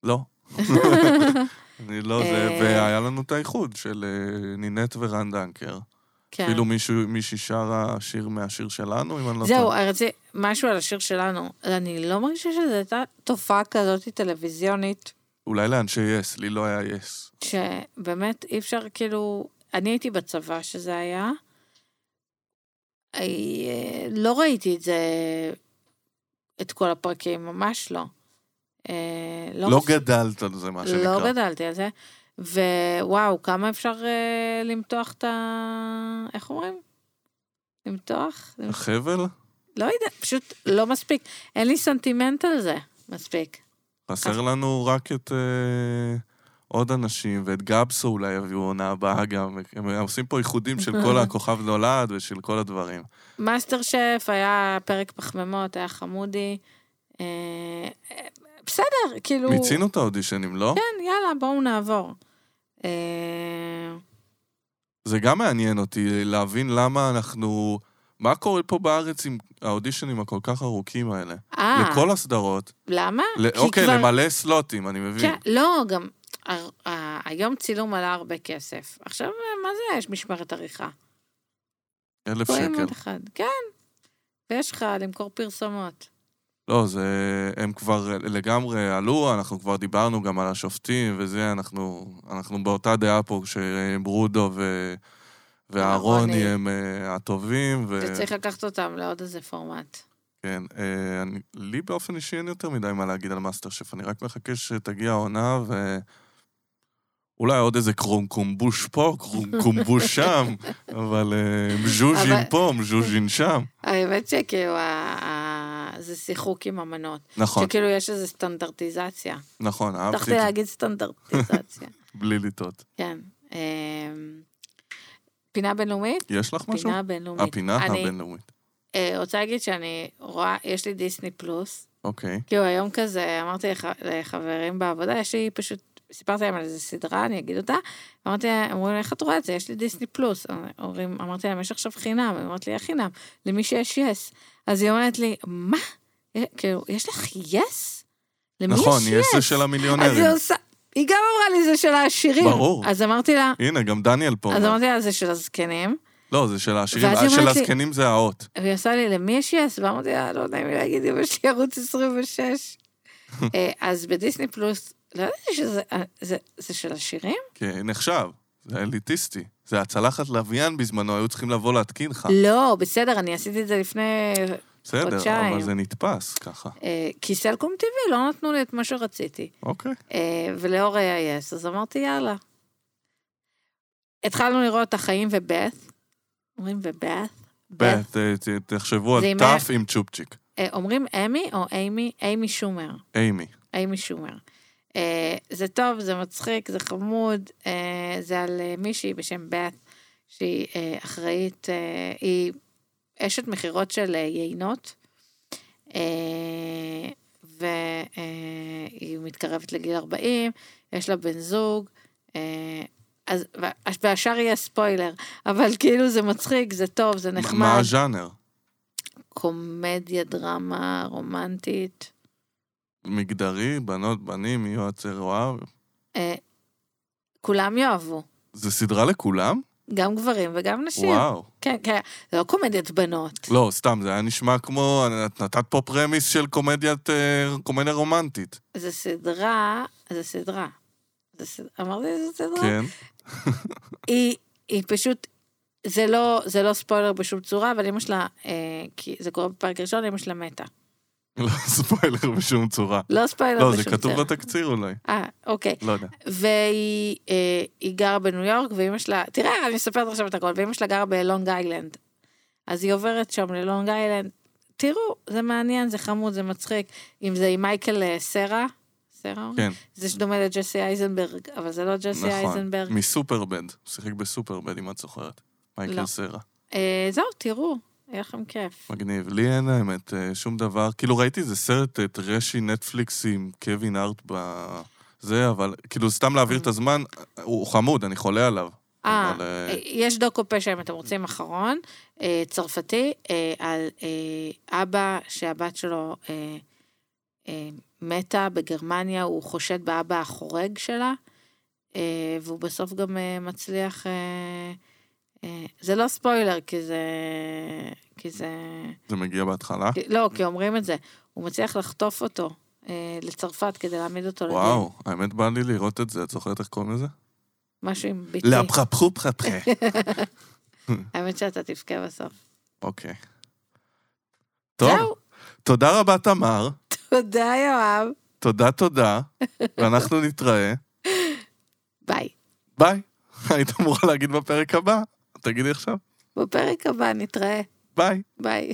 לא. אני לא זה, אה. והיה לנו את האיחוד של אה, נינט ורן דנקר. כן. אפילו מישהי שרה שיר מהשיר שלנו, אם אני לא זהו, טועה. רציתי משהו על השיר שלנו. אני לא מרגישה שזו הייתה תופעה כזאת טלוויזיונית, אולי לאנשי יס, לי לא היה יס. שבאמת אי אפשר, כאילו, אני הייתי בצבא שזה היה. אה, לא ראיתי את זה, את כל הפרקים, ממש לא. אה, לא מס- גדלת על זה, מה שנקרא. לא גדלתי על זה. ווואו, כמה אפשר אה, למתוח את ה... איך אומרים? למתוח? למ- החבל? לא יודע, פשוט לא מספיק. אין לי סנטימנט על זה מספיק. חסר לנו רק את אה, עוד אנשים, ואת גבסו אולי יביאו עונה הבאה גם. הם עושים פה איחודים של כל הכוכב נולד ושל כל הדברים. מאסטר שף היה פרק פחמימות, היה חמודי. אה, בסדר, כאילו... מיצינו את האודישנים, לא? כן, יאללה, בואו נעבור. אה, זה גם מעניין אותי להבין למה אנחנו... מה קורה פה בארץ עם האודישנים הכל כך ארוכים האלה? אה, לכל הסדרות. למה? ל- אוקיי, כבר- למלא סלוטים, אני מבין. כן, לא, גם... היום צילום עלה הרבה כסף. עכשיו, מה זה יש משמרת עריכה? אלף שקל. כן. ויש לך למכור פרסומות. לא, זה... הם כבר לגמרי עלו, אנחנו כבר דיברנו גם על השופטים וזה, אנחנו, אנחנו באותה דעה פה, שברודו ו... ואהרוני אהרוני. הם אה, הטובים, ו... וצריך לקחת אותם לעוד איזה פורמט. כן, אה, אני, לי באופן אישי אין יותר מדי מה להגיד על מאסטר שף, אני רק מחכה שתגיע העונה ו... אולי עוד איזה קרומקומבוש פה, קרומקומבוש שם, אבל אה, מז'וז'ין פה, מז'וז'ין שם. האמת שכאילו, זה שיחוק עם אמנות. נכון, שכאילו יש איזו סטנדרטיזציה. נכון, אהבתי זה, להגיד סטנדרטיזציה. בלי לטעות. כן. אמ, פינה בינלאומית? יש לך משהו? פינה בינלאומית. הפינה אני הבינלאומית. אה, רוצה להגיד שאני רואה, יש לי דיסני פלוס. אוקיי. כאילו היום כזה, אמרתי לח- לחברים בעבודה, יש לי פשוט, סיפרתי להם על איזה סדרה, אני אגיד אותה, אמרתי להם, אמרו לי, איך את רואה את זה? יש לי דיסני פלוס. אומרים, אמרתי להם, יש עכשיו חינם, אומרת לי, איך חינם? למי שיש יס. אז היא אומרת לי, מה? כאילו, יש לך יס? למי נכון, יש יש זה יס? של אז היא המיליונרים. עושה, היא גם אמרה לי, זה של העשירים. ברור. אז אמרתי לה, הנה, גם דניאל פה. אז. אמרתי לה, זה של הזקנים. לא, זה של העשירים. היא של הזקנים זה האות. והיא עושה לי, למי יש יס? ואמרתי לה, לא נעים לי להגיד, אם יש לי ערוץ 26. אה, אז בדיסני פלוס, לא ידעתי שזה אה, זה- זה של עשירים? כן, נחשב. זה אליטיסטי. זה הצלחת לוויין בזמנו, היו צריכים לבוא להתקין לך. לא, בסדר, אני עשיתי את זה לפני... בסדר, חודשיים. אבל זה נתפס ככה. אה, כי סלקום TV לא נתנו לי את מה שרציתי. אוקיי. אה, ולאור היה יס, אז אמרתי, יאללה. התחלנו לראות החיים ובeth. אומרים ובeth? בית, אה, תחשבו על תף עם צ'ופצ'יק. אה, אומרים אמי או אימי? אימי שומר. אימי. אימי שומר. אה, זה טוב, זה מצחיק, זה חמוד, אה, זה על אה, מישהי בשם בת, שהיא אה, אחראית, אה, היא אשת מכירות של אה, יינות, אה, והיא מתקרבת לגיל 40, יש לה בן זוג, אה, אז, וה- והשאר יהיה ספוילר, אבל כאילו זה מצחיק, זה טוב, זה נחמד. מה הז'אנר? קומדיה, דרמה, רומנטית. מגדרי, בנות, בנים, יהיו יועצי רואה. אה, כולם יאהבו, זה סדרה לכולם? גם גברים וגם נשים. וואו. כן, כן, זה לא קומדיית בנות. לא, סתם, זה היה נשמע כמו... את נתת פה פרמיס של קומדיית... אה, קומדיה רומנטית. זה סדרה, זה סדרה. זה סדרה, אמרתי זה סדרה? כן. היא, היא פשוט, זה לא, זה לא ספוילר בשום צורה, אבל אמא שלה, אה, כי זה קורה בפרק ראשון, אמא שלה מתה. לא ספוילר בשום צורה. לא ספוילר לא, בשום זה צורה. כתוב בתקציר אולי. אה, אוקיי. לא יודע. והיא אה, גרה בניו יורק, ואימא שלה, תראה, אני מספרת עכשיו את הכל, ואימא שלה גרה בלונג איילנד. אז היא עוברת שם ללונג איילנד. תראו, זה מעניין, זה חמוד, זה מצחיק. אם זה עם מייקל אה, סרה, סרה? כן, זה שדומה לג'סי אייזנברג, אבל זה לא ג'סי נכון. אייזנברג. מ Superbad. הוא שיחק ב Superbad, אם את זוכרת. מייקל לא. סרה. אה, זהו, תראו, היה לכם כיף. מגניב. לי אין האמת אה, שום דבר. כאילו ראיתי איזה סרט אה, טרשי נטפליקס עם קווין הארט בזה, אבל כאילו סתם להעביר את הזמן, הוא חמוד, אני חולה עליו. אה, אבל, אה, אה, יש דוקו פשע, אם אתם רוצים, אחרון, אה, צרפתי, אה, על אה, אבא שהבת שלו אה, אה, מתה בגרמניה, הוא חושד באבא החורג שלה, אה, והוא בסוף גם אה, מצליח... אה, זה לא ספוילר, כי זה... כי זה... זה מגיע בהתחלה. כי- לא, כי אומרים את זה. הוא מצליח לחטוף אותו אה, לצרפת כדי להעמיד אותו לדין. וואו, האמת בא לי לראות את זה, את זוכרת איך קוראים לזה? משהו עם ביטי. לאפרפחו פרפחה. האמת שאתה תבכה בסוף. אוקיי. טוב, זהו, תודה רבה, תמר. תודה יואב. תודה, תודה. ואנחנו נתראה. ביי. ביי. היית אמורה להגיד בפרק הבא. תגידי עכשיו. בפרק הבא נתראה. ביי. ביי.